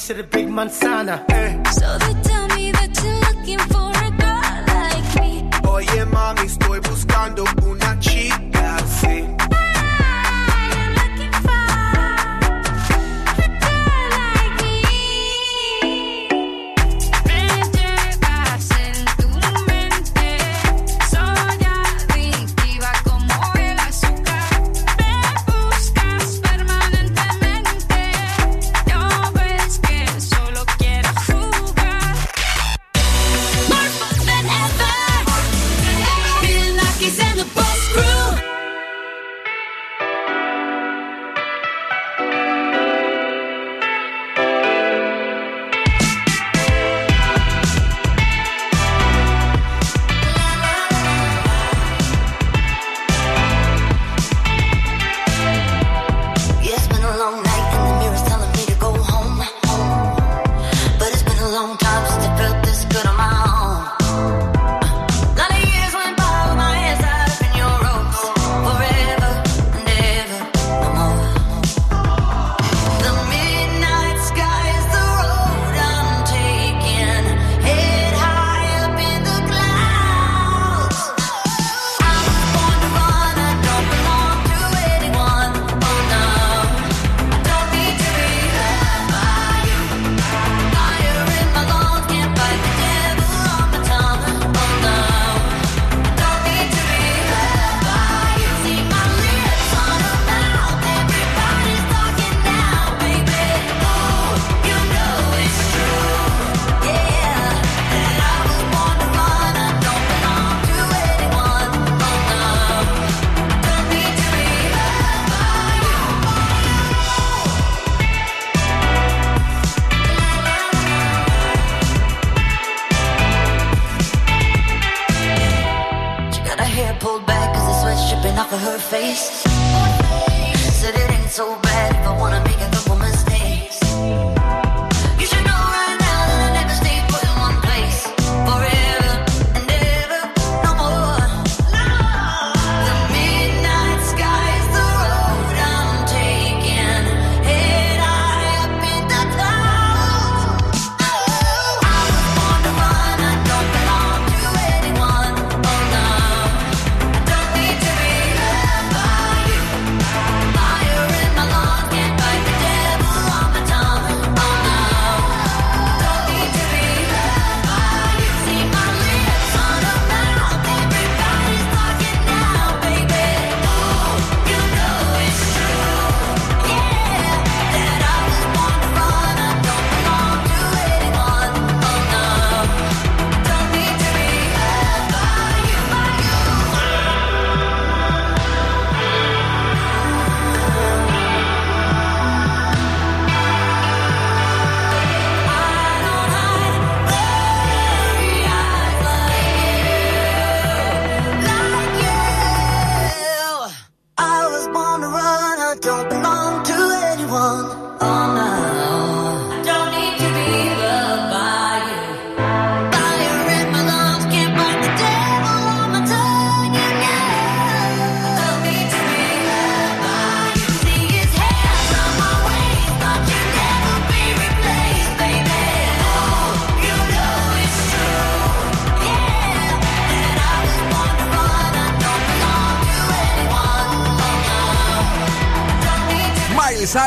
said a big man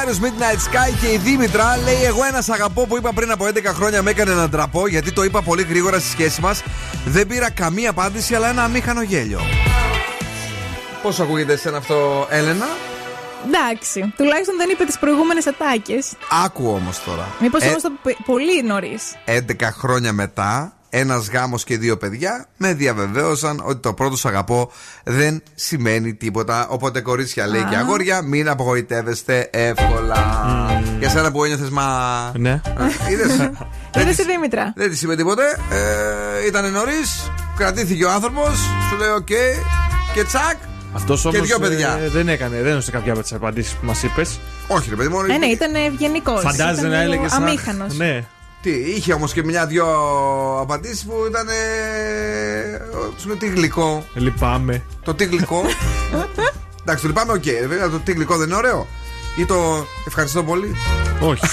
Cyrus, Midnight Sky και η Δήμητρα λέει: Εγώ ένας αγαπώ που είπα πριν από 11 χρόνια με έκανε να ντραπώ γιατί το είπα πολύ γρήγορα στη σχέση μας. Δεν πήρα καμία απάντηση, αλλά ένα αμήχανο γέλιο. Πώς ακούγεται εσένα αυτό, Έλενα; Εντάξει, τουλάχιστον δεν είπε τις προηγούμενες ατάκες. Άκου όμως τώρα. Μήπως Ε, όμως το πει πολύ νωρίς. 11 χρόνια μετά, ένας γάμος και δύο παιδιά με διαβεβαίωσαν ότι το πρώτο σ' αγαπώ δεν σημαίνει τίποτα. Οπότε, κορίτσια λέει Α. και αγόρια, μην απογοητεύεστε εύκολα. Για σένα που ένιωθες, μα. Ναι. Είδες. Είδες τη Δήμητρα. Δεν της είπε τίποτε. Ε, ήταν νωρίς. Κρατήθηκε ο άνθρωπος. Σου λέει: Οκ. Και τσακ. Αυτός όμως Και δυο παιδιά. δεν έκανε, δεν έδωσε κάποια από τις απαντήσεις που μας είπες. Όχι, ρε παιδί μου. Ε, ναι, ήταν ευγενικός. Φαντάζεσαι να έλεγες. Αμήχανος. Ναι. Τι, είχε όμως και μια-δυο απαντήσεις που ήταν. Ε, σου λέω τι γλυκό. Λυπάμαι. Το τι γλυκό. Εντάξει, το λυπάμαι, οκ. Βέβαια, το τι γλυκό δεν είναι ωραίο. Ή το ευχαριστώ πολύ. Όχι.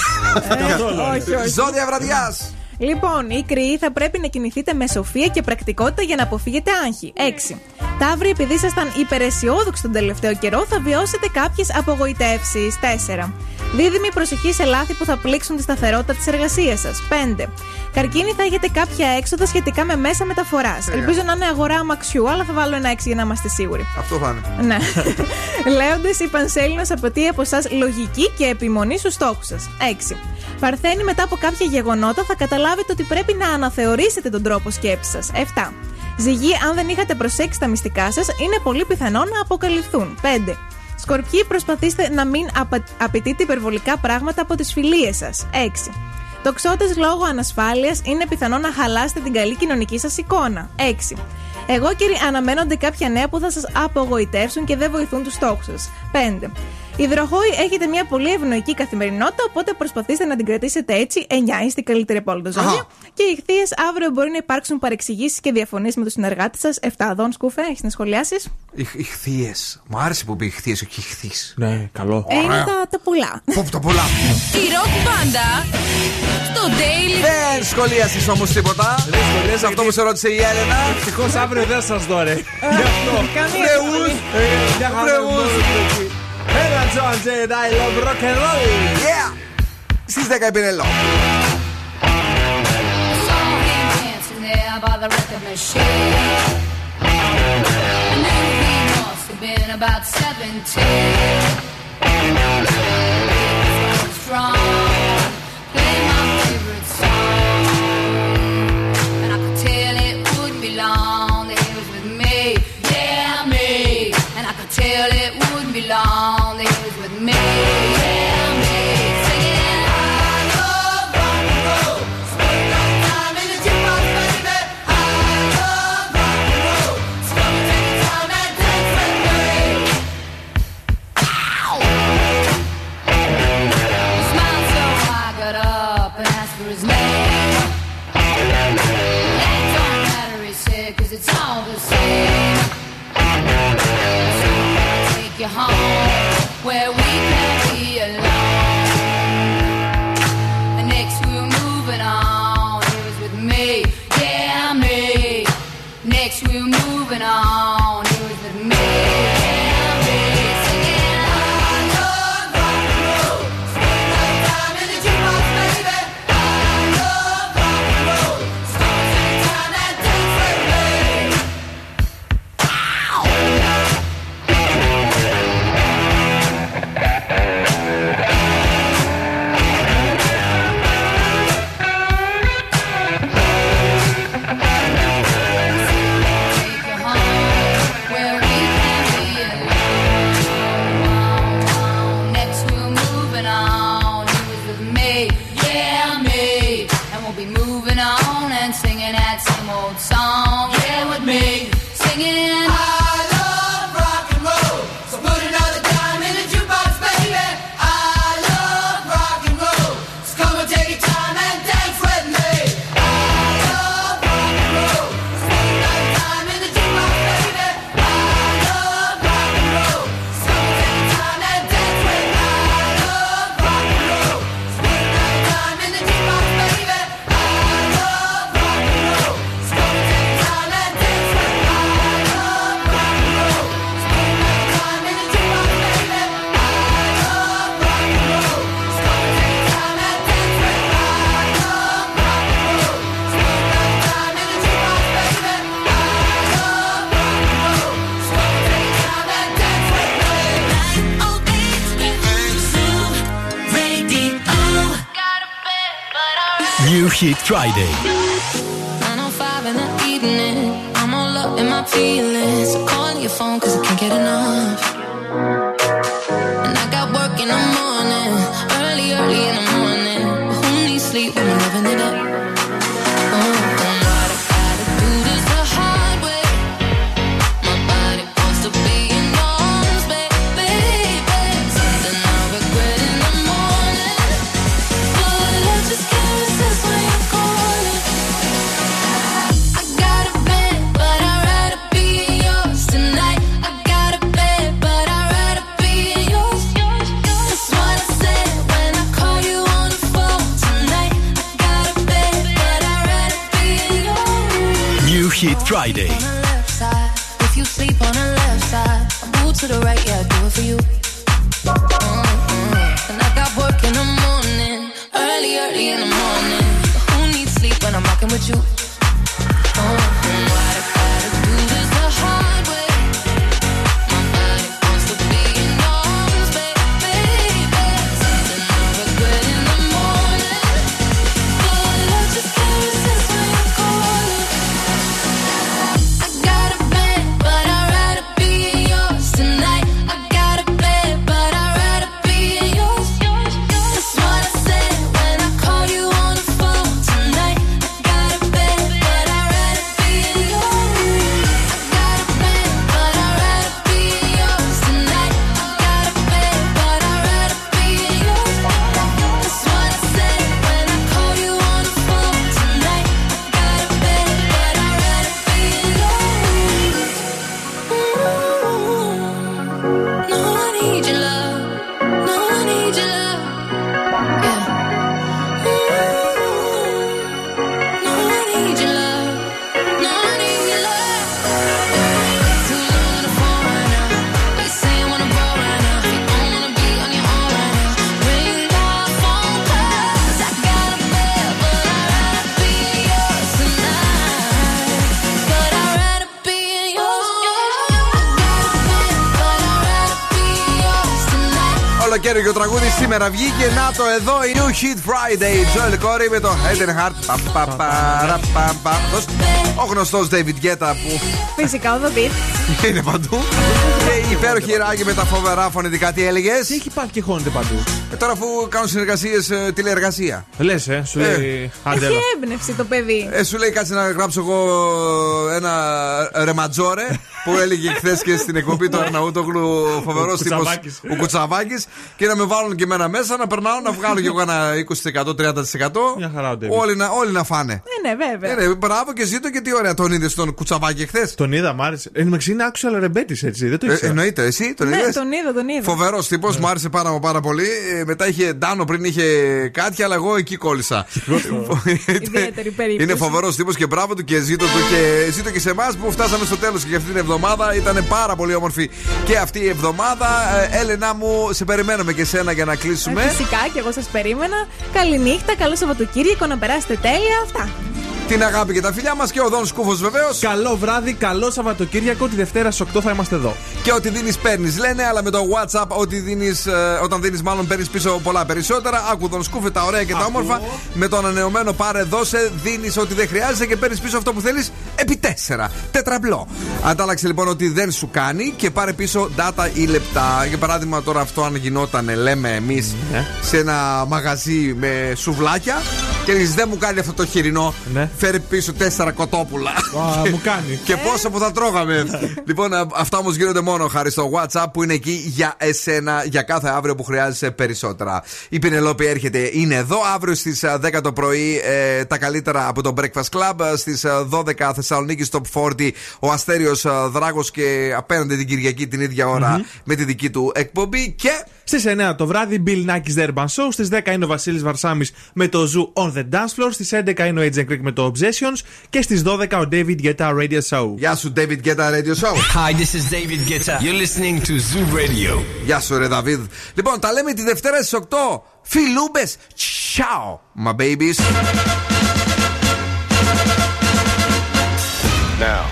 όχι, όχι. Ζώδια βραδιάς. Λοιπόν, οι κριοί θα πρέπει να κινηθείτε με σοφία και πρακτικότητα για να αποφύγετε άγχη. 6. Ταύροι, επειδή ήσασταν υπεραισιόδοξοι τον τελευταίο καιρό, θα βιώσετε κάποιες απογοητεύσεις. 4. Δίδυμοι, προσοχή σε λάθη που θα πλήξουν τη σταθερότητα της εργασίας σας. 5. Καρκίνοι, θα έχετε κάποια έξοδα σχετικά με μέσα μεταφοράς. Ε. Ελπίζω να είναι αγορά αμαξιού, αλλά θα βάλω ένα 6 για να είμαστε σίγουροι. Αυτό θα είναι. Ναι. Λέοντες, η Πανσέλινο απαιτεί από εσά λογική και επιμονή στους στόχους σας. 6. Παρθένη, μετά από κάποια γεγονότα θα καταλάβετε ότι πρέπει να αναθεωρήσετε τον τρόπο σκέψης σας. 7. Ζυγή, αν δεν είχατε προσέξει τα μυστικά σας, είναι πολύ πιθανό να αποκαλυφθούν. 5. Σκορπιοί, προσπαθήστε να μην απα... απαιτείτε υπερβολικά πράγματα από τις φιλίες σας. 6. Τοξότες, λόγω ανασφάλειας, είναι πιθανό να χαλάσετε την καλή κοινωνική σας εικόνα. 6. Εγώ, κύριοι, αναμένονται κάποια νέα που θα σας απογοητεύσουν και δεν βοηθούν τους στόχους σας. 5. Υδροχόοι, έχετε μια πολύ ευνοϊκή καθημερινότητα, οπότε προσπαθήστε να την κρατήσετε έτσι. 9 είστε καλύτεροι από όλα τα ζώδια. Και οι ηχθείες, αύριο μπορεί να υπάρξουν παρεξηγήσεις και διαφωνίες με τους συνεργάτες σας. 7 αδών, σκούφε, έχεις να σχολιάσεις; Οι, οι χθείε. Μου άρεσε που είπε χθείε, όχι οι χθεί. Ναι, καλό. Ε, είναι τα, τα πολλά. Πού τα πολλά. Η ροκ μπάντα στο Daily Δεν σχολίασες όμως τίποτα. Σε αυτό που σε ρώτησε η Έλενα. Ευτυχώς αύριο δεν σας δω, ρε. Καμία Βρεούς. Βρεούς. Έλα, Joan Jett, I love rock and roll. Yeah. Στις 10 η Πινελό. Saw him dancing there by the record machine. I knew he must have been about 17. He was strong, playing my favorite song. And I could tell it wouldn't be long that he was with me, yeah, me. And I could tell it wouldn't Σήμερα βγήκε να το εδώ η New Hit Friday. Τζοελ Κόρη με το Head Heart. Ο γνωστός David Guetta που. Φυσικά ο David. Είναι παντού. Και η υπέροχη Ράγη με τα φοβερά φωνητικά τι έλεγες; Τι έχει πάρει και χώνεται παντού; ε, Τώρα αφού κάνουν συνεργασίες τηλεργασία. τηλεεργασία. Λες, ε, σου λέει. Ε, έχει έμπνευση το παιδί. Ε, σου λέει κάτσε να γράψω εγώ ένα ρεματζόρε που έλεγε χθες και στην εκπομπή του Αρναούτογλου ο φοβερός τύπος ο Κουτσαβάκης. Και να με βάλουν και εμένα μέσα, να περνάω, να βγάλω και εγώ ένα 20%-30%. Μια χαρά, όλοι, να, όλοι να φάνε. Ναι, ναι, βέβαια. Ναι, ναι, μπράβο και ζήτω και τι ωραία τον είδες τον Κουτσαβάκη χθες; Τον είδα, μ' άρεσε. Ε, Εν είναι άξιο ρεμπέτης έτσι. Δεν το ήξερα. Ε, εννοείται, εσύ τον ναι, είδες; Ναι, τον είδα, τον είδα. Φοβερός τύπος, ναι. μου άρεσε πάρα, πάρα πολύ. μετά είχε Ντάνο πριν είχε κάτι, αλλά εγώ εκεί κόλλησα. Είναι φοβερός τύπος και μπράβο του και ζήτω του και ζήτω και σε εμάς που φτάσαμε στο τέλος και αυτή την. Ήταν πάρα πολύ όμορφη και αυτή η εβδομάδα. Ε, Έλενα μου, σε περιμένουμε και σένα για να κλείσουμε. Ε, Φυσικά και εγώ σας περίμενα. Καληνύχτα, καλό Σαββατοκύριακο, να περάσετε τέλεια. Αυτά. Την αγάπη και τα φιλιά μας και ο Δόν Σκούφο βεβαίως. Καλό βράδυ, καλό Σαββατοκύριακο. Τη Δευτέρα στι 8 θα είμαστε εδώ. Και ό,τι δίνεις, παίρνεις. Λένε, αλλά με το WhatsApp, ό,τι δίνεις, ε, όταν δίνεις, μάλλον παίρνεις πίσω πολλά περισσότερα. Άκου τον σκούφε τα ωραία και τα όμορφα. Με το ανανεωμένο πάρε, δώσε, δίνεις ό,τι δεν χρειάζεται και παίρνεις πίσω αυτό που θέλεις επί τέσσερα. Τετραμπλό. Αντάλλαξε λοιπόν ότι δεν σου κάνει και πάρε πίσω data ή λεπτά. Για παράδειγμα, τώρα αυτό αν γινόταν, λέμε εμείς, σε ένα μαγαζί με σουβλάκια και λες, δεν μου κάνει αυτό το χοιρινό. Φέρει πίσω τέσσερα κοτόπουλα. Α, μου κάνει. Και πόσο που θα τρώγαμε. λοιπόν, α, αυτά όμως γίνονται μόνο χάρη στο WhatsApp που είναι εκεί για εσένα, για κάθε αύριο που χρειάζεσαι περισσότερα. Η Πινελόπη έρχεται, είναι εδώ. Αύριο στις 10 το πρωί ε, τα καλύτερα από το Breakfast Club. Στις 12 Θεσσαλονίκης Top 40 ο Αστέριος Δράγος και απέναντι την Κυριακή την ίδια ώρα με τη δική του εκπομπή. Και Στι 9 το βράδυ, Bill Nackis The Urban Show. Στι 10 είναι ο Βασίλη Βαρσάμι με το Zoo on the Dance Floor. Στι 11 είναι ο Agent Creek με το Obsessions. Και στι 12 ο David Guetta Radio Show. Γεια σου, David Guetta Radio Show. Hi, this is David Guetta. You're listening to Zoo Radio. Γεια σου, ρε Δαβίδ. Λοιπόν, τα λέμε τη Δευτέρα στι 8. Φιλούμπε. Ciao, my babies. Now,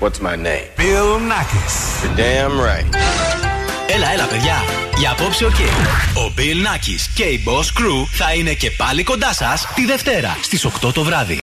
what's my name? Bill Nackis. You're damn right. Έλα, έλα, παιδιά. Για απόψε ο Ο Bill Nackis και η Boss Crew θα είναι και πάλι κοντά σας τη Δευτέρα στις 8 το βράδυ.